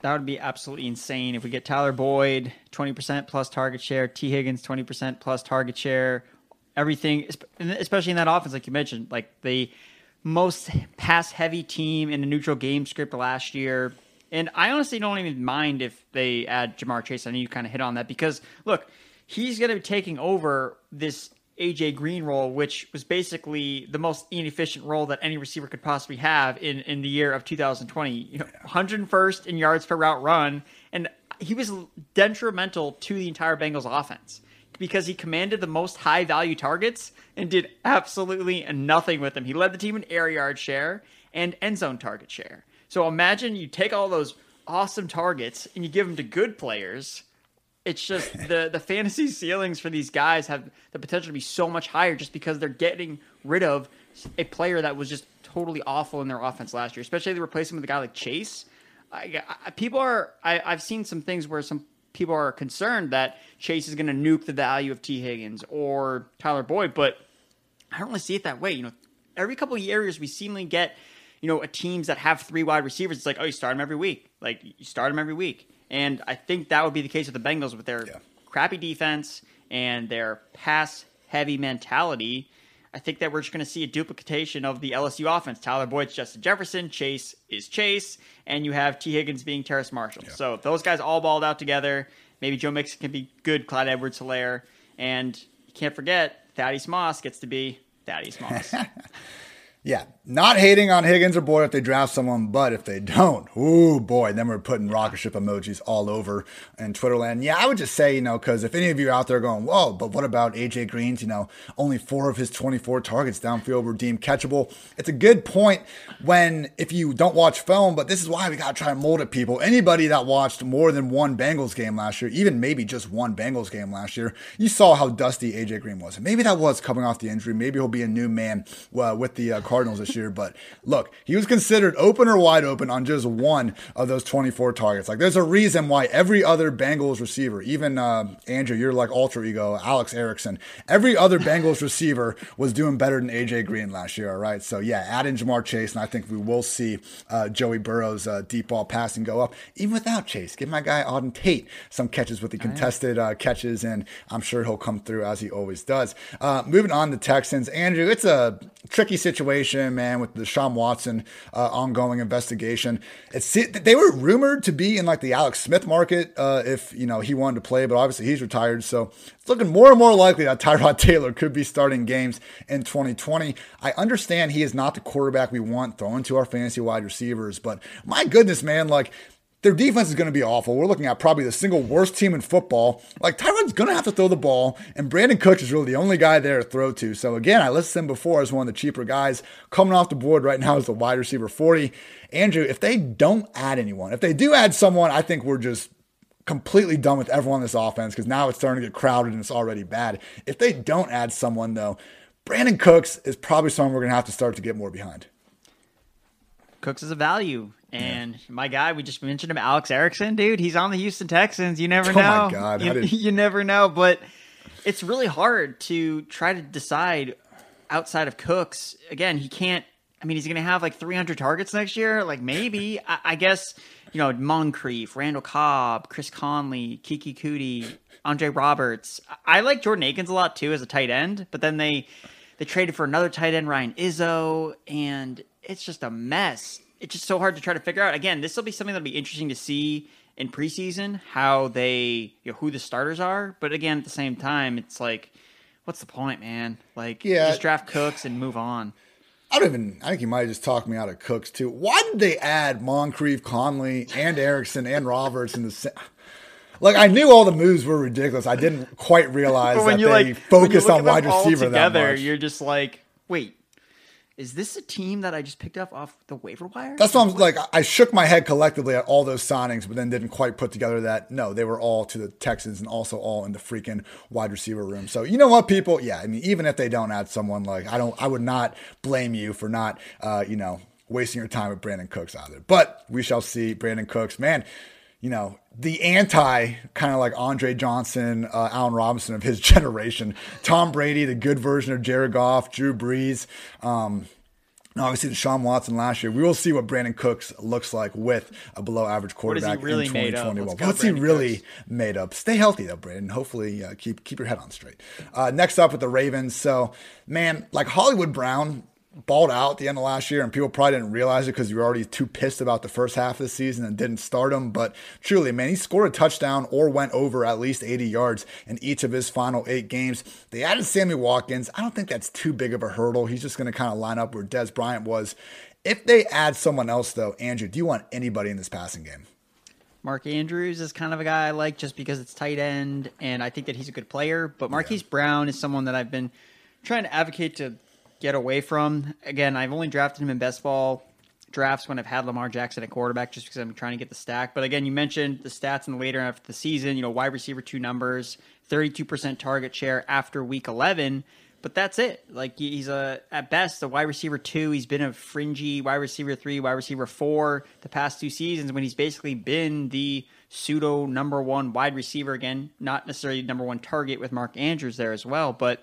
That would be absolutely insane if we get Tyler Boyd 20% plus target share, Tee Higgins 20% plus target share, everything, especially in that offense, like you mentioned, like the most pass heavy team in a neutral game script last year. And I honestly don't even mind if they add Ja'Marr Chase. I know you kind of hit on that because look, he's going to be taking over this AJ Green role, which was basically the most inefficient role that any receiver could possibly have in, in the year of 2020. You know, 101st in yards per route run, and he was detrimental to the entire Bengals offense because he commanded the most high value targets and did absolutely nothing with them. He led the team in air yard share and end zone target share. So imagine you take all those awesome targets and you give them to good players it's just the the fantasy ceilings for these guys have the potential to be so much higher just because they're getting rid of a player that was just totally awful in their offense last year. Especially they replace him with a guy like Chase. I, I, people are I, I've seen some things where some people are concerned that Chase is going to nuke the value of Tee Higgins or Tyler Boyd, but I don't really see it that way. You know, every couple of years we seemingly get you know, teams that have three wide receivers, it's like, oh, you start them every week. Like you start them every week. And I think that would be the case with the Bengals with their yeah. crappy defense and their pass heavy mentality. I think that we're just going to see a duplication of the LSU offense. Tyler Boyd's Justin Jefferson, Chase is Chase, and you have Tee Higgins being Terrace Marshall. Yeah. So those guys all balled out together. Maybe Joe Mixon can be good, Clyde Edwards Helaire. And you can't forget, Thaddeus Moss gets to be Thaddeus Moss. Yeah, not hating on Higgins or Boyd if they draft someone, but if they don't, ooh boy, then we're putting rocket ship emojis all over in Twitterland. Yeah, I would just say, you know, because if any of you out there going, whoa, but what about AJ Green's, you know, only four of his 24 targets downfield were deemed catchable. It's a good point when if you don't watch film, but this is why we got to try and mold it, people. Anybody that watched more than one Bengals game last year, even maybe just one Bengals game last year, you saw how dusty AJ Green was. And maybe that was coming off the injury. Maybe he'll be a new man uh, with the uh, Cardinals this year. But look, he was considered open or wide open on just one of those 24 targets. Like there's a reason why every other Bengals receiver, even uh, Andrew, you're like alter ego, Alex Erickson, every other Bengals receiver was doing better than AJ Green last year. All right. So yeah, add in Ja'Marr Chase, and I think we will see uh, Joey Burrow's uh, deep ball passing go up, even without Chase. Give my guy Auden Tate some catches with the contested uh, catches, and I'm sure he'll come through as he always does. Uh, moving on to Texans, Andrew, it's a tricky situation, man, with the Sean Watson uh, ongoing investigation. It's they were rumored to be in like the Alex Smith market uh, if you know he wanted to play, but obviously he's retired, so it's looking more and more likely that Tyrod Taylor could be starting games in 2020. I understand he is not the quarterback we want throwing to our fantasy wide receivers, but my goodness, man, like their defense is going to be awful. We're looking at probably the single worst team in football. Like Tyrod's going to have to throw the ball, and Brandin Cooks is really the only guy there to throw to. So again, I listed him before as one of the cheaper guys. Coming off the board right now is the wide receiver 40. Andrew, if they don't add anyone, if they do add someone, I think we're just completely done with everyone on this offense because now it's starting to get crowded and it's already bad. If they don't add someone though, Brandin Cooks is probably someone we're going to have to start to get more behind. Cooks is a value. And yeah. my guy, we just mentioned him, Alex Erickson, dude. He's on the Houston Texans. You never oh know. oh know. my god, you, did... you never know. But it's really hard to try to decide outside of Cooks. Again, he can't. I mean, he's going to have like 300 targets next year. Like maybe, I, I, guess, you know, Moncrief, Randall Cobb, Chris Conley, Keke Coutee, Andre Roberts. I, I like Jordan Akins a lot too as a tight end, but then they they traded for another tight end, Ryan Izzo, and it's just a mess it's just so hard to try to figure out. Again, this will be something that'll be interesting to see in preseason how they you know who the starters are. But again, at the same time, it's like, what's the point, man? Like, yeah. just draft Cooks and move on. I don't even. I think you might have just talked me out of Cooks too. Why did they add Moncrief, Conley, and Erickson and Roberts in the? same? like I knew all the moves were ridiculous. I didn't quite realize that they like, focused on wide receiver together, that much. You're just like, wait, is this a team that I just picked up off the waiver wire? That's what I'm like. I shook my head collectively at all those signings, but then didn't quite put together that no, they were all to the Texans and also all in the freaking wide receiver room. So you know what, people? Yeah, I mean, even if they don't add someone like I don't, I would not blame you for not, uh, you know, wasting your time with Brandin Cooks either. But we shall see. Brandin Cooks, man you know, the anti kind of like Andre Johnson, uh, Allen Robinson of his generation. Tom Brady, the good version of Jared Goff, Drew Brees. Um, obviously, the Deshaun Watson last year. We will see what Brandin Cooks looks like with a below average quarterback really in 2021. What's Brandin he really Cooks. made up? Stay healthy though, Brandin. Hopefully, uh, keep keep your head on straight. Uh, next up with the Ravens. So, man, like Hollywood Brown balled out at the end of last year, and people probably didn't realize it because you were already too pissed about the first half of the season and didn't start him. But truly, man, he scored a touchdown or went over at least 80 yards in each of his final eight games. They added Sammy Watkins. I don't think that's too big of a hurdle. He's just going to kind of line up where Dez Bryant was. If they add someone else, though, Andrew, do you want anybody in this passing game? Mark Andrews is kind of a guy I like just because it's tight end, and I think that he's a good player. But Marquise yeah. Brown is someone that I've been trying to advocate to get away from. Again, I've only drafted him in best ball drafts when I've had Lamar Jackson at quarterback just because I'm trying to get the stack. But again, you mentioned the stats in the later half of the season, you know, wide receiver two numbers, 32% target share after week 11. But that's it. Like he's a at best a wide receiver two. He's been a fringy wide receiver three, wide receiver four the past two seasons when he's basically been the pseudo number one wide receiver again, not necessarily number one target with Mark Andrews there as well. But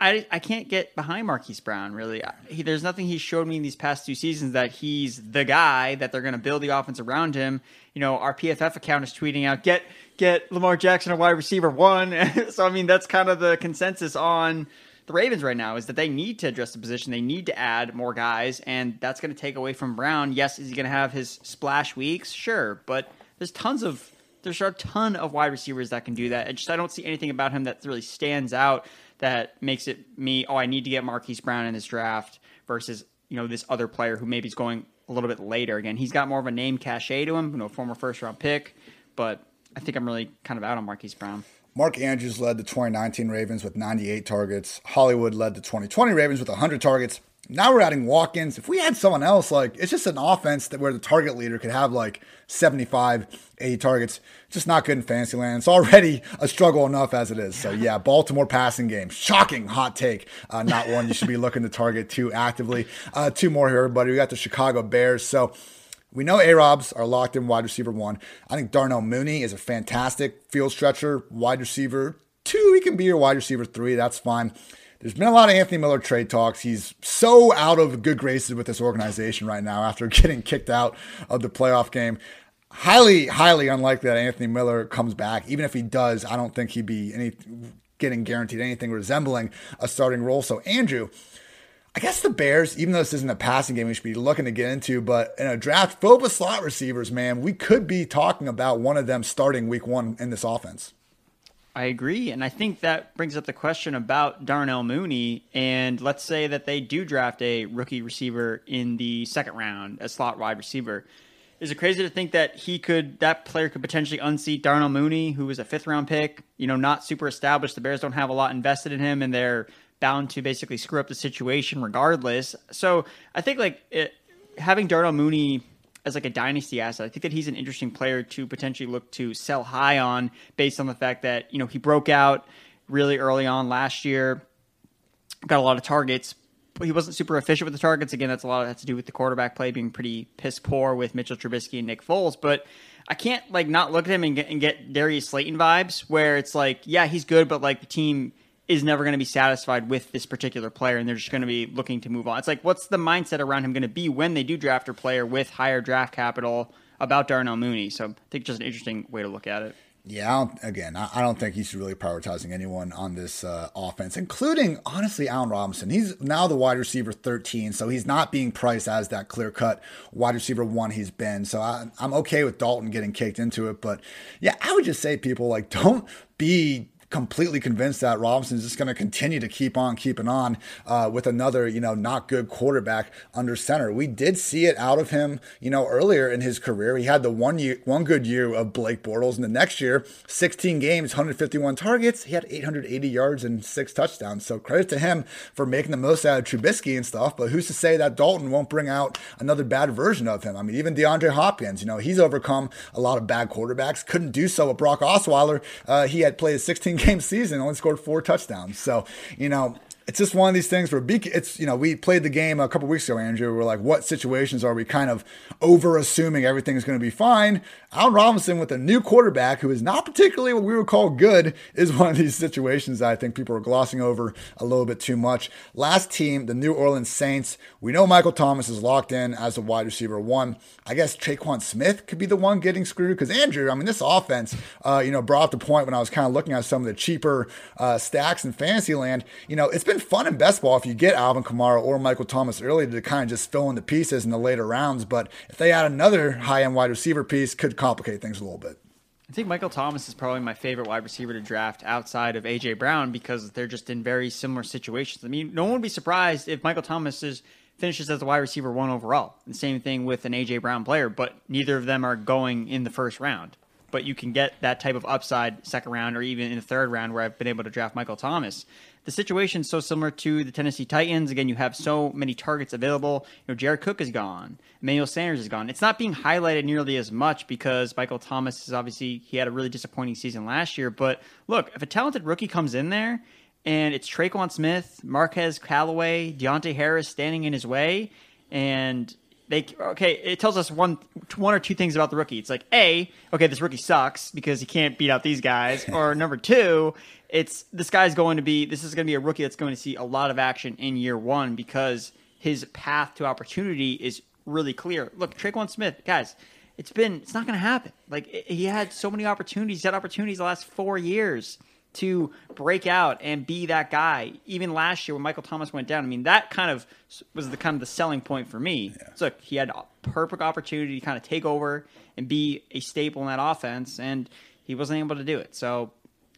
I, I can't get behind Marquise Brown really. He, there's nothing he showed me in these past two seasons that he's the guy that they're going to build the offense around him. You know, our PFF account is tweeting out get get Lamar Jackson a wide receiver one. so I mean, that's kind of the consensus on the Ravens right now is that they need to address the position. They need to add more guys, and that's going to take away from Brown. Yes, is he going to have his splash weeks? Sure, but there's tons of there's a ton of wide receivers that can do that. I just I don't see anything about him that really stands out that makes it me. Oh, I need to get Marquise Brown in this draft versus you know this other player who maybe is going a little bit later. Again, he's got more of a name cachet to him, you know, former first round pick, but I think I'm really kind of out on Marquise Brown. Mark Andrews led the 2019 Ravens with 98 targets. Hollywood led the 2020 Ravens with 100 targets. Now we're adding Watkins. If we had someone else, like it's just an offense that where the target leader could have like 75, 80 targets. Just not good in fantasy land. It's already a struggle enough as it is. So yeah, Baltimore passing game. Shocking hot take. Uh, not one you should be looking to target too actively. Uh, two more here, everybody. We got the Chicago Bears. So we know A Robs are locked in wide receiver one. I think Darnell Mooney is a fantastic field stretcher, wide receiver two. He can be your wide receiver three. That's fine. There's been a lot of Anthony Miller trade talks. He's so out of good graces with this organization right now after getting kicked out of the playoff game. Highly, highly unlikely that Anthony Miller comes back. Even if he does, I don't think he'd be any getting guaranteed anything resembling a starting role. So, Andrew, I guess the Bears, even though this isn't a passing game we should be looking to get into, but in a draft filled with slot receivers, man, we could be talking about one of them starting week one in this offense. I agree. And I think that brings up the question about Darnell Mooney. And let's say that they do draft a rookie receiver in the second round, a slot wide receiver. Is it crazy to think that he could, that player could potentially unseat Darnell Mooney, who was a fifth round pick, you know, not super established. The Bears don't have a lot invested in him and they're bound to basically screw up the situation regardless. So I think like it, having Darnell Mooney as like a dynasty asset. I think that he's an interesting player to potentially look to sell high on based on the fact that, you know, he broke out really early on last year, got a lot of targets, but he wasn't super efficient with the targets. Again, that's a lot of that to do with the quarterback play being pretty piss poor with Mitchell Trubisky and Nick Foles. But I can't like not look at him and get, and get Darius Slayton vibes where it's like, yeah, he's good, but like the team is never going to be satisfied with this particular player and they're just going to be looking to move on. It's like, what's the mindset around him going to be when they do draft a player with higher draft capital about Darnell Mooney? So I think just an interesting way to look at it. Yeah, again, I don't think he's really prioritizing anyone on this uh, offense, including honestly Allen Robinson. He's now the wide receiver 13, so he's not being priced as that clear cut wide receiver one he's been. So I, I'm okay with Dalton getting kicked into it, but yeah, I would just say people like don't be completely convinced that Robinson's just going to continue to keep on keeping on uh, with another, you know, not good quarterback under center. We did see it out of him, you know, earlier in his career. He had the one year, one good year of Blake Bortles, and the next year, 16 games, 151 targets. He had 880 yards and six touchdowns. So credit to him for making the most out of Trubisky and stuff. But who's to say that Dalton won't bring out another bad version of him? I mean, even DeAndre Hopkins, you know, he's overcome a lot of bad quarterbacks. Couldn't do so with Brock Osweiler. Uh, he had played 16 game season, only scored four touchdowns. So, you know, it's just one of these things where it's you know we played the game a couple weeks ago, Andrew. We're like, what situations are we kind of over assuming everything's going to be fine? Allen Robinson with a new quarterback who is not particularly what we would call good is one of these situations that I think people are glossing over a little bit too much. Last team, the New Orleans Saints. We know Michael Thomas is locked in as a wide receiver one. I guess Tre'Quan Smith could be the one getting screwed because Andrew, I mean, this offense, uh, you know, brought up the point when I was kind of looking at some of the cheaper uh, stacks in fantasy land. You know, it's been been fun in best ball if you get Alvin Kamara or Michael Thomas early to kind of just fill in the pieces in the later rounds. But if they add another high end wide receiver piece, could complicate things a little bit. I think Michael Thomas is probably my favorite wide receiver to draft outside of AJ Brown because they're just in very similar situations. I mean, no one would be surprised if Michael Thomas is finishes as a wide receiver one overall. The same thing with an AJ Brown player, but neither of them are going in the first round. But you can get that type of upside second round or even in the third round where I've been able to draft Michael Thomas the situation is so similar to the Tennessee Titans. Again, you have so many targets available. You know, Jared Cook is gone. Emmanuel Sanders is gone. It's not being highlighted nearly as much because Michael Thomas is obviously he had a really disappointing season last year. But look, if a talented rookie comes in there and it's Tre'Quan Smith, Marquez Callaway, Deonte Harris standing in his way, and they okay. It tells us one one or two things about the rookie. It's like a okay, this rookie sucks because he can't beat out these guys, or number two, it's this guy's going to be this is going to be a rookie that's going to see a lot of action in year one because his path to opportunity is really clear. Look, Tre'Quan Smith, guys, it's been it's not going to happen. Like he had so many opportunities, he had opportunities the last four years to break out and be that guy. Even last year when Michael Thomas went down, I mean that kind of was the kind of the selling point for me. Yeah. So he had a perfect opportunity to kind of take over and be a staple in that offense, and he wasn't able to do it. So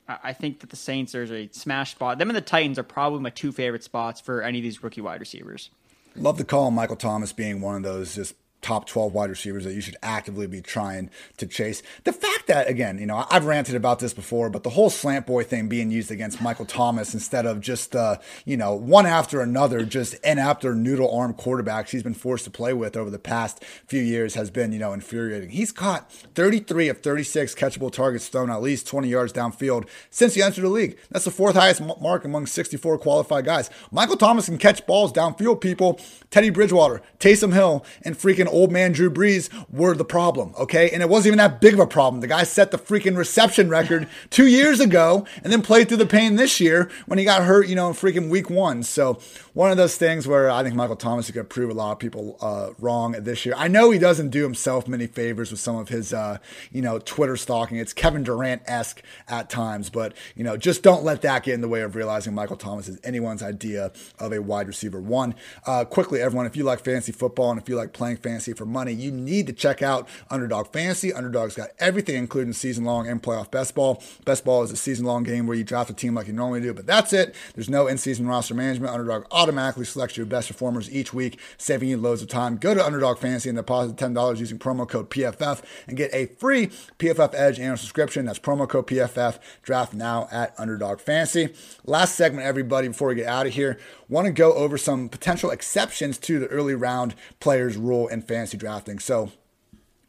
I think that the Saints there's a smash spot. Them and the Titans are probably my two favorite spots for any of these rookie wide receivers. Love the call Michael Thomas being one of those just top 12 wide receivers that you should actively be trying to chase. The fact that, again, you know, I've ranted about this before, but the whole slant boy thing being used against Michael Thomas instead of just, uh, you know, one after another, just inept or noodle arm quarterbacks he's been forced to play with over the past few years has been, you know, infuriating. He's caught 33 of 36 catchable targets thrown at least 20 yards downfield since he entered the league. That's the fourth highest mark among 64 qualified guys. Michael Thomas can catch balls downfield, people. Teddy Bridgewater, Taysom Hill, and freaking old man Drew Brees were the problem, okay? And it wasn't even that big of a problem. The guy set the freaking reception record two years ago and then played through the pain this year when he got hurt, you know, in freaking week one. So one of those things where I think Michael Thomas to prove a lot of people uh, wrong this year. I know he doesn't do himself many favors with some of his, uh, you know, Twitter stalking. It's Kevin Durant esque at times, but, you know, just don't let that get in the way of realizing Michael Thomas is anyone's idea of a wide receiver one. Uh, quickly, everyone, if you like fantasy football and if you like playing fantasy for money, you need to check out Underdog Fantasy. Underdog's got everything, including season long and playoff best ball. Best ball is a season long game where you draft a team like you normally do, but that's it. There's no in season roster management. Underdog automatically selects your best performers each week, saving you loads of time. Go to Underdog Fantasy and deposit $10 using promo code PFF and get a free PFF Edge annual subscription. That's promo code PFF. Draft now at Underdog Fantasy. Last segment, everybody, before we get out of here want to go over some potential exceptions to the early round players rule in fantasy drafting. So,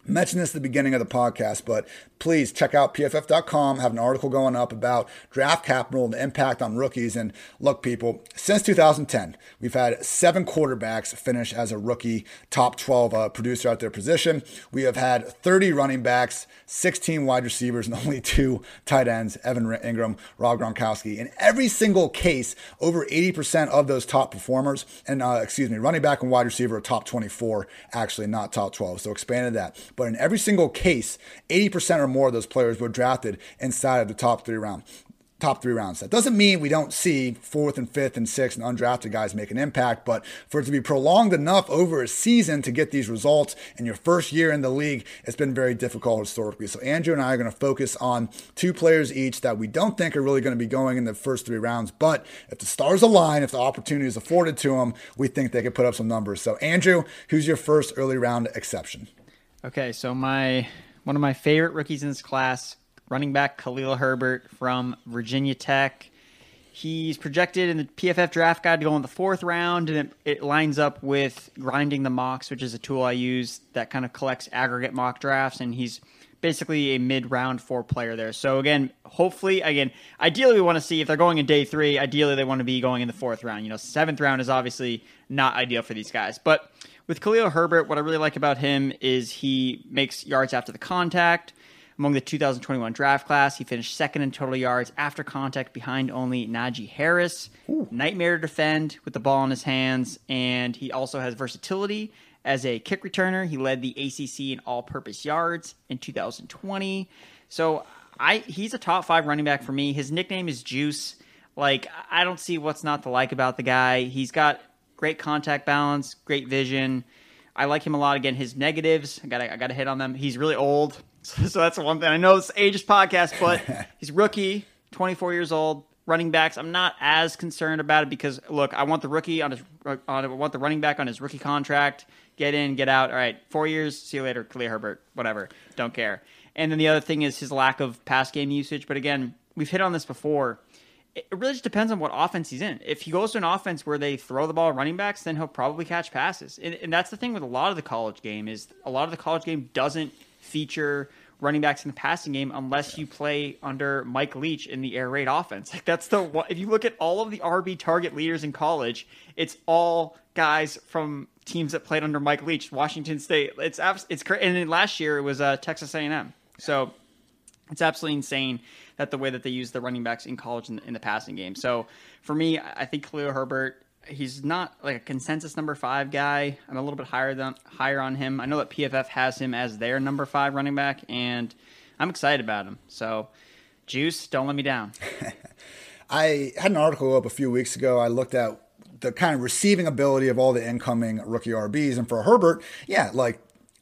mentioned this at the beginning of the podcast, but please check out pff.com. Have an article going up about draft capital and the impact on rookies. And look, people, since 2010, we've had seven quarterbacks finish as a rookie top 12 uh, producer at their position. We have had 30 running backs, 16 wide receivers, and only two tight ends, Evan Engram, Rob Gronkowski. In every single case, over 80% of those top performers, and uh, excuse me, running back and wide receiver are top 24, actually, not top 12. So expanded that. But in every single case, 80% or more of those players were drafted inside of the top three round top three rounds. That doesn't mean we don't see fourth and fifth and sixth and undrafted guys make an impact, but for it to be prolonged enough over a season to get these results in your first year in the league, it's been very difficult historically. So Andrew and I are going to focus on two players each that we don't think are really going to be going in the first three rounds. But if the stars align, if the opportunity is afforded to them, we think they could put up some numbers. So Andrew, who's your first early round exception? Okay, so my one of my favorite rookies in this class, running back Khalil Herbert from Virginia Tech. He's projected in the PFF draft guide to go in the fourth round, and it, it, lines up with grinding the mocks, which is a tool I use that kind of collects aggregate mock drafts. And he's basically a mid round four player there. So again, hopefully, again, ideally we want to see if they're going in day three. Ideally, they want to be going in the fourth round. You know, seventh round is obviously not ideal for these guys, but with Khalil Herbert, what I really like about him is he makes yards after the contact. Among the 2021 draft class, he finished second in total yards after contact behind only Najee Harris. Ooh. Nightmare to defend with the ball in his hands, and he also has versatility as a kick returner. He led the ACC in all-purpose yards in 2020. So I he's a top five running back for me. His nickname is Juice. Like I don't see what's not to like about the guy. He's got great contact balance, great vision. I like him a lot. Again, his negatives, I got I got to hit on them. He's really old, so, so that's one thing. I know it's ages podcast, but he's rookie, 24 years old. Running backs, I'm not as concerned about it because look, I want the rookie on his, on, I want the running back on his rookie contract. Get in, get out. All right, four years. See you later, Khalil Herbert. Whatever, don't care. And then the other thing is his lack of pass game usage. But again, we've hit on this before it really just depends on what offense he's in. If he goes to an offense where they throw the ball running backs, then he'll probably catch passes. And, and, that's the thing with a lot of the college game is a lot of the college game doesn't feature running backs in the passing game unless you play under Mike Leach in the air raid offense. Like that's the if you look at all of the RB target leaders in college, it's all guys from teams that played under Mike Leach, Washington State. It's it's. And then last year it was uh, Texas A&M. So it's absolutely insane that the way that they use the running backs in college in, in the passing game. So for me, I think Khalil Herbert he's not like a consensus number five guy. I'm a little bit higher than higher on him. I know that PFF has him as their number five running back, and I'm excited about him. So, Juice, don't let me down. I had an article up a few weeks ago. I looked at the kind of receiving ability of all the incoming rookie RBs, and for Herbert, yeah, like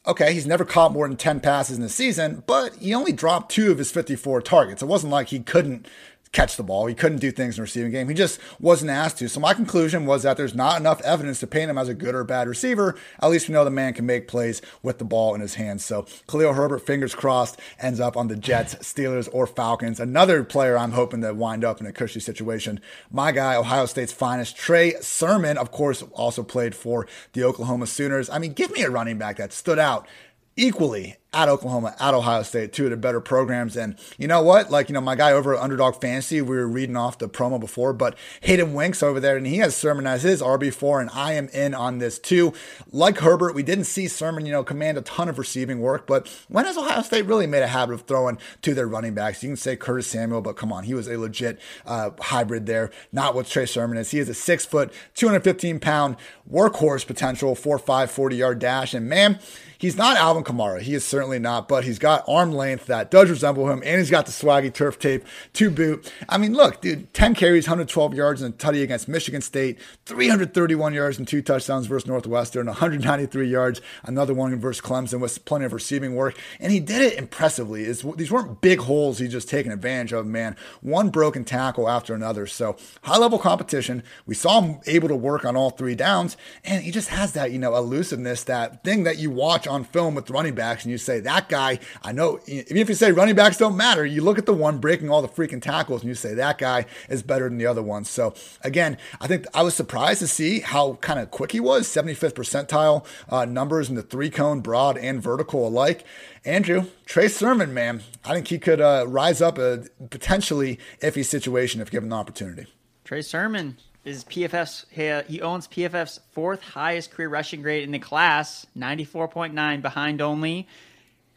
okay, he's never caught more than 10 passes in a season, but he only dropped two of his 54 targets. It wasn't like he couldn't catch the ball. He couldn't do things in the receiving game. He just wasn't asked to. So my conclusion was that there's not enough evidence to paint him as a good or bad receiver. At least we know the man can make plays with the ball in his hands. So Khalil Herbert, fingers crossed, ends up on the Jets, Steelers, or Falcons. Another player I'm hoping to wind up in a cushy situation. My guy, Ohio State's finest, Trey Sermon, of course, also played for the Oklahoma Sooners. I mean, give me a running back that stood out equally at Oklahoma, at Ohio State, two of the better programs. And you know what? Like, you know, my guy over at Underdog Fantasy, we were reading off the promo before, but Hayden Winks over there, and he has Sermon as his RB4, and I am in on this too. Like Herbert, we didn't see Sermon, you know, command a ton of receiving work, but when has Ohio State really made a habit of throwing to their running backs? You can say Curtis Samuel, but come on, he was a legit uh, hybrid there. Not what Trey Sermon is. He is a six foot, 215 pound workhorse potential, 4'5, 40 yard dash. And man, He's not Alvin Kamara. He is certainly not, but he's got arm length that does resemble him, and he's got the swaggy turf tape to boot. I mean, look, dude, 10 carries, 112 yards in a tutty against Michigan State, 331 yards and two touchdowns versus Northwestern, 193 yards, another one versus Clemson with plenty of receiving work, and he did it impressively. It's, these weren't big holes he's just taking advantage of, man. One broken tackle after another. So high level competition. We saw him able to work on all three downs, and he just has that, you know, elusiveness, that thing that you watch on film with running backs and you say, that guy, I know, even if you say running backs don't matter, you look at the one breaking all the freaking tackles and you say, that guy is better than the other ones. So again, I think I was surprised to see how kind of quick he was 75th percentile uh, numbers in the three cone, broad, and vertical alike. Andrew, Trey Sermon, man, I think he could uh, rise up a potentially iffy situation if given the opportunity. Trey Sermon, is PFF's he owns PFF's fourth highest career rushing grade in the class, 94.9 behind only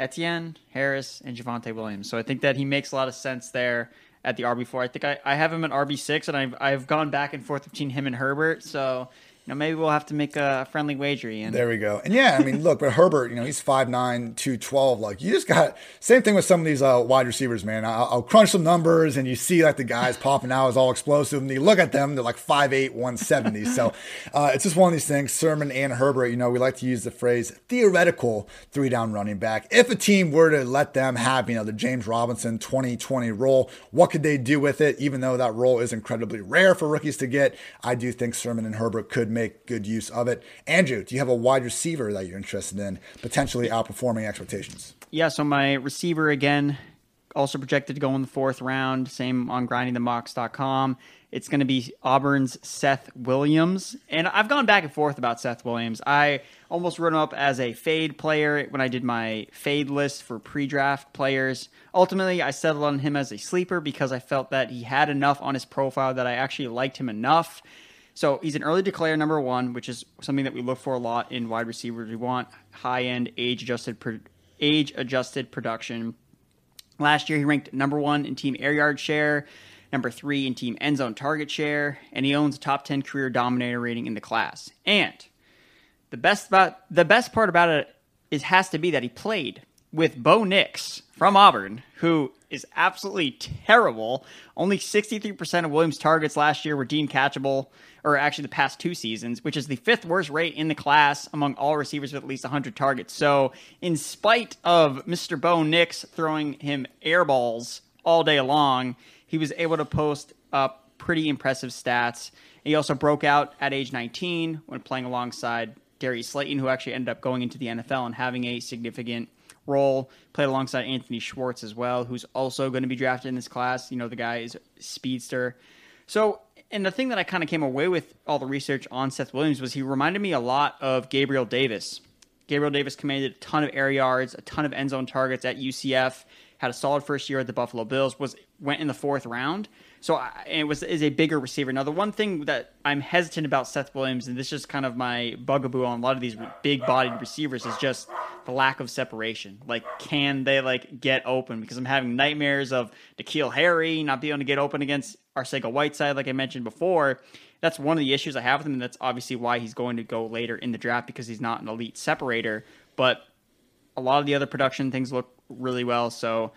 Etienne, Harris, and Javonte Williams. So I think that he makes a lot of sense there at the RB4. I think I, I have him at RB6 and I've I've gone back and forth between him and Herbert. So know, maybe we'll have to make a friendly wager. And there we go. And yeah, I mean, look, but Herbert, you know, he's 5'9", 212. Like you just got same thing with some of these uh, wide receivers, man. I'll, I'll, crunch some numbers, and you see like the guys popping out is all explosive, and you look at them, they're like 5'8", 170. so uh, it's just one of these things. Sermon and Herbert, you know, we like to use the phrase theoretical three down running back. If a team were to let them have, you know, the James Robinson 2020 role, what could they do with it? Even though that role is incredibly rare for rookies to get, I do think Sermon and Herbert could make make good use of it. Andrew, do you have a wide receiver that you're interested in potentially outperforming expectations? Yeah, so my receiver again, also projected to go in the fourth round. Same on grindingthemocks.com. It's going to be Auburn's Seth Williams. And I've gone back and forth about Seth Williams. I almost wrote him up as a fade player when I did my fade list for pre draft players. Ultimately, I settled on him as a sleeper because I felt that he had enough on his profile that I actually liked him enough. So he's an early declare number one, which is something that we look for a lot in wide receivers. We want high end, age adjusted, age adjusted production. Last year, he ranked number one in team air yard share, number three in team end zone target share, and he owns a top ten career dominator rating in the class. And the best about the best part about it is has to be that he played with Bo Nix from Auburn, who is absolutely terrible. Only 63% of Williams' targets last year were deemed catchable, or actually the past two seasons, which is the fifth worst rate in the class among all receivers with at least 100 targets. So, in spite of Mr. Bo Nix throwing him air balls all day long, he was able to post up pretty impressive stats. He also broke out at age 19 when playing alongside Darius Slayton, who actually ended up going into the NFL and having a significant role. Played alongside Anthony Schwartz as well, who's also going to be drafted in this class. You know, the guy is speedster. So, and the thing that I kind of came away with all the research on Seth Williams was he reminded me a lot of Gabriel Davis. Gabriel Davis commanded a ton of air yards, a ton of end zone targets at UCF. Had a solid first year at the Buffalo Bills. Was went in the fourth round. So I, it was is a bigger receiver. Now the one thing that I'm hesitant about Seth Williams, and this is kind of my bugaboo on a lot of these big bodied receivers, is just the lack of separation. Like, can they like get open? Because I'm having nightmares of N'Keal Harry not being able to get open against Arcega Whiteside, like I mentioned before. That's one of the issues I have with him, and that's obviously why he's going to go later in the draft because he's not an elite separator. But a lot of the other production things look really well. So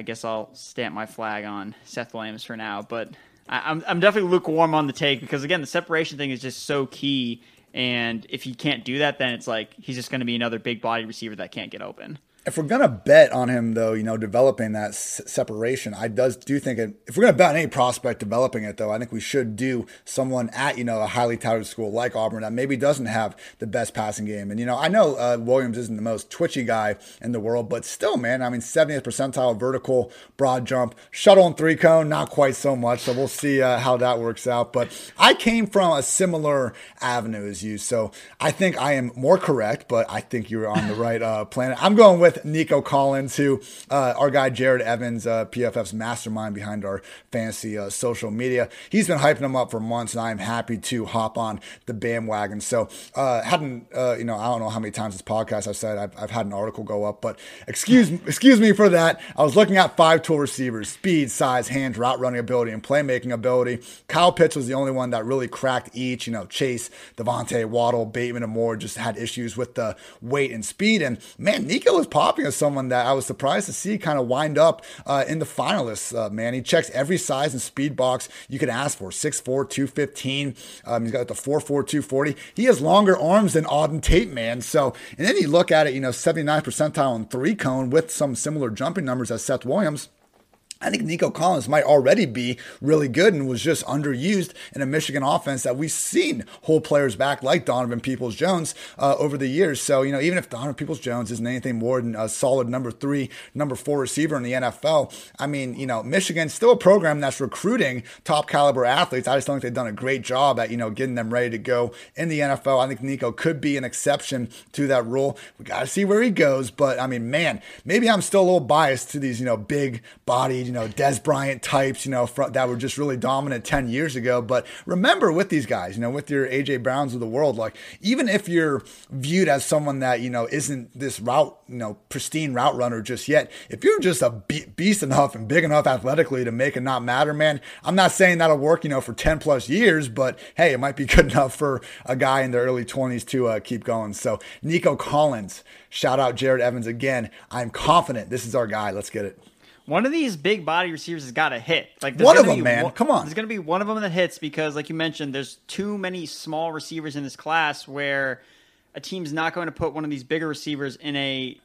I guess I'll stamp my flag on Seth Williams for now. But I, am I'm, I'm definitely lukewarm on the take because again, the separation thing is just so key. And if he can't do that, then it's like he's just going to be another big body receiver that can't get open if we're gonna bet on him though, you know, developing that s- separation, I does do think it, if we're gonna bet on any prospect developing it though, I think we should do someone at you know a highly touted school like Auburn that maybe doesn't have the best passing game. And you know, I know uh, Williams isn't the most twitchy guy in the world, but still, man, I mean, 70th percentile vertical broad jump, shuttle and three cone, not quite so much. So we'll see uh, how that works out. But I came from a similar avenue as you, so I think I am more correct, but I think you're on the right uh, planet. I'm going with with Nico Collins, who uh, our guy Jared Evans, uh, PFF's mastermind behind our fantasy uh, social media. He's been hyping him up for months, and I'm happy to hop on the bandwagon. So, uh, hadn't uh, you know, I don't know how many times this podcast I've said I've, I've had an article go up, but excuse excuse me for that. I was looking at five tool receivers: speed, size, hands, route running ability, and playmaking ability. Kyle Pitts was the only one that really cracked each. You know, Chase, DeVonta, Waddle, Bateman, and more just had issues with the weight and speed. And man, Nico was popping as someone that I was surprised to see kind of wind up uh, in the finalists, uh, man. He checks every size and speed box you could ask for 6'4, 215. Um, he's got the 4'4, 240. He has longer arms than Auden Tate, man. So, and then you look at it, you know, 79 percentile and three cone with some similar jumping numbers as Seth Williams. I think Nico Collins might already be really good and was just underused in a Michigan offense that we've seen hold players back like Donovan Peoples Jones uh, over the years. So, you know, even if Donovan Peoples Jones isn't anything more than a solid number three, number four receiver in the NFL, I mean, you know, Michigan's still a program that's recruiting top caliber athletes. I just don't think they've done a great job at, you know, getting them ready to go in the NFL. I think Nico could be an exception to that rule. We got to see where he goes. But, I mean, man, maybe I'm still a little biased to these, you know, big bodied, you know, Dez Bryant types, you know, that were just really dominant 10 years ago. But remember with these guys, you know, with your AJ Browns of the world, like even if you're viewed as someone that, you know, isn't this route, you know, pristine route runner just yet, if you're just a beast enough and big enough athletically to make it not matter, man, I'm not saying that'll work, you know, for 10 plus years, but hey, it might be good enough for a guy in the early 20s to uh, keep going. So Nico Collins, shout out Jared Evans again. I'm confident this is our guy. Let's get it. One of these big body receivers has got to hit. Like one of them, man. One, Come on. There's going to be one of them that hits because, like you mentioned, there's too many small receivers in this class where a team's not going to put one of these bigger receivers in a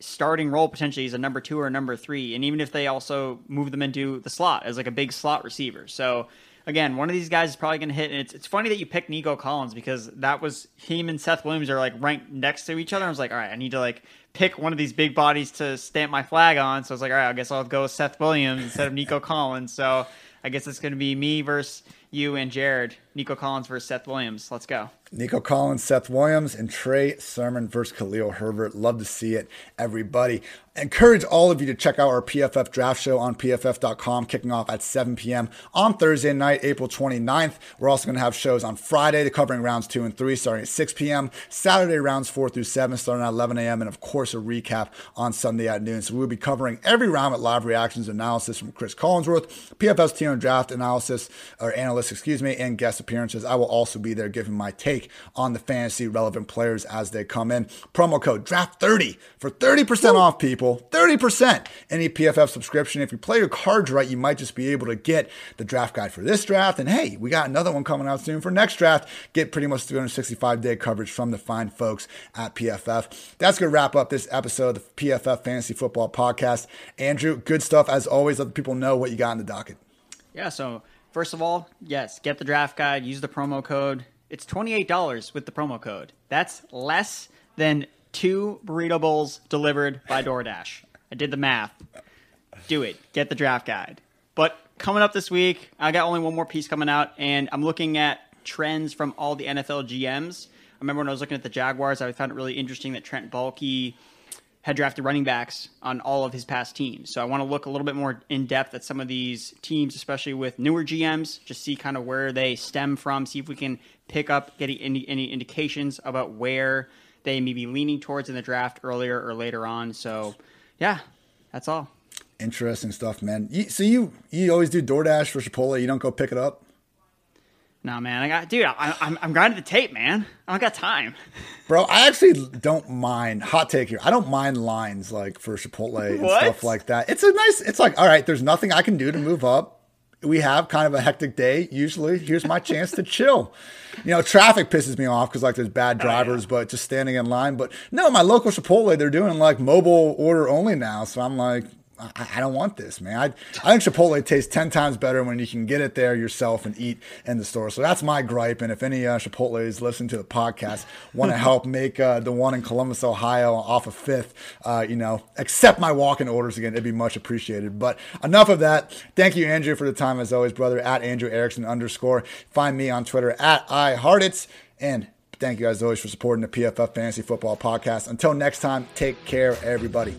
starting role potentially as a number two or a number three, and even if they also move them into the slot as like a big slot receiver. So again, one of these guys is probably going to hit. And it's, it's funny that you picked Nico Collins because that was him and Seth Williams are like ranked next to each other. I was like, all right, I need to like pick one of these big bodies to stamp my flag on. So I was like, all right, I guess I'll go with Seth Williams instead of Nico Collins. So I guess it's going to be me versus you and Jared. Nico Collins versus Seth Williams. Let's go. Nico Collins, Seth Williams, and Trey Sermon versus Khalil Herbert. Love to see it, everybody. encourage all of you to check out our PFF draft show on pff.com, kicking off at 7 p.m. on Thursday night, April 29th. We're also going to have shows on Friday, covering rounds two and three, starting at 6 p.m. Saturday, rounds four through seven, starting at 11 a.m. And of course, a recap on Sunday at noon. So we'll be covering every round with live reactions analysis from Chris Collinsworth, PFF's team draft analysis or analyst, excuse me, and guest appearances. I will also be there giving my take take on the fantasy relevant players as they come in. Promo code DRAFT30 for 30% Woo. off, people. 30%. Any PFF subscription. If you play your cards right, you might just be able to get the draft guide for this draft. And hey, we got another one coming out soon for next draft. Get pretty much 365 day coverage from the fine folks at PFF. That's going to wrap up this episode of the PFF Fantasy Football Podcast. Andrew, good stuff as always. Let the people know what you got in the docket. Yeah, so first of all, yes, get the draft guide, use the promo code it's $28 with the promo code. That's less than two burrito bowls delivered by DoorDash. I did the math. Do it. Get the draft guide. But coming up this week, I got only one more piece coming out, and I'm looking at trends from all the NFL GMs. I remember when I was looking at the Jaguars, I found it really interesting that Trent Baalke had drafted running backs on all of his past teams. So I want to look a little bit more in depth at some of these teams, especially with newer GMs, just see kind of where they stem from, see if we can pick up, get any, any indications about where they may be leaning towards in the draft earlier or later on. So, yeah, that's all. Interesting stuff, man. So you you always do DoorDash for Chipotle? You don't go pick it up? No, man. I got, dude. I, I'm I'm grinding the tape, man. I don't got time. Bro, I actually don't mind. Hot take here. I don't mind lines like for Chipotle and What? stuff like that. It's a nice. It's like all right. There's nothing I can do to move up. We have kind of a hectic day usually. Here's my chance to chill. You know, traffic pisses me off because like there's bad oh, drivers, but just standing in line. But no, my local Chipotle, they're doing like mobile order only now. So I'm like, I, I don't want this, man. I, I think Chipotle tastes 10 times better when you can get it there yourself and eat in the store. So that's my gripe. And if any uh, Chipotle's listen to the podcast, want to help make uh, the one in Columbus, Ohio off of 5th, uh, you know, accept my walk in orders again, it'd be much appreciated. But enough of that. Thank you, Andrew, for the time as always, brother, at Andrew Erickson underscore. Find me on Twitter at Ihartitz. And thank you, as always, for supporting the PFF Fantasy Football Podcast. Until next time, take care, everybody.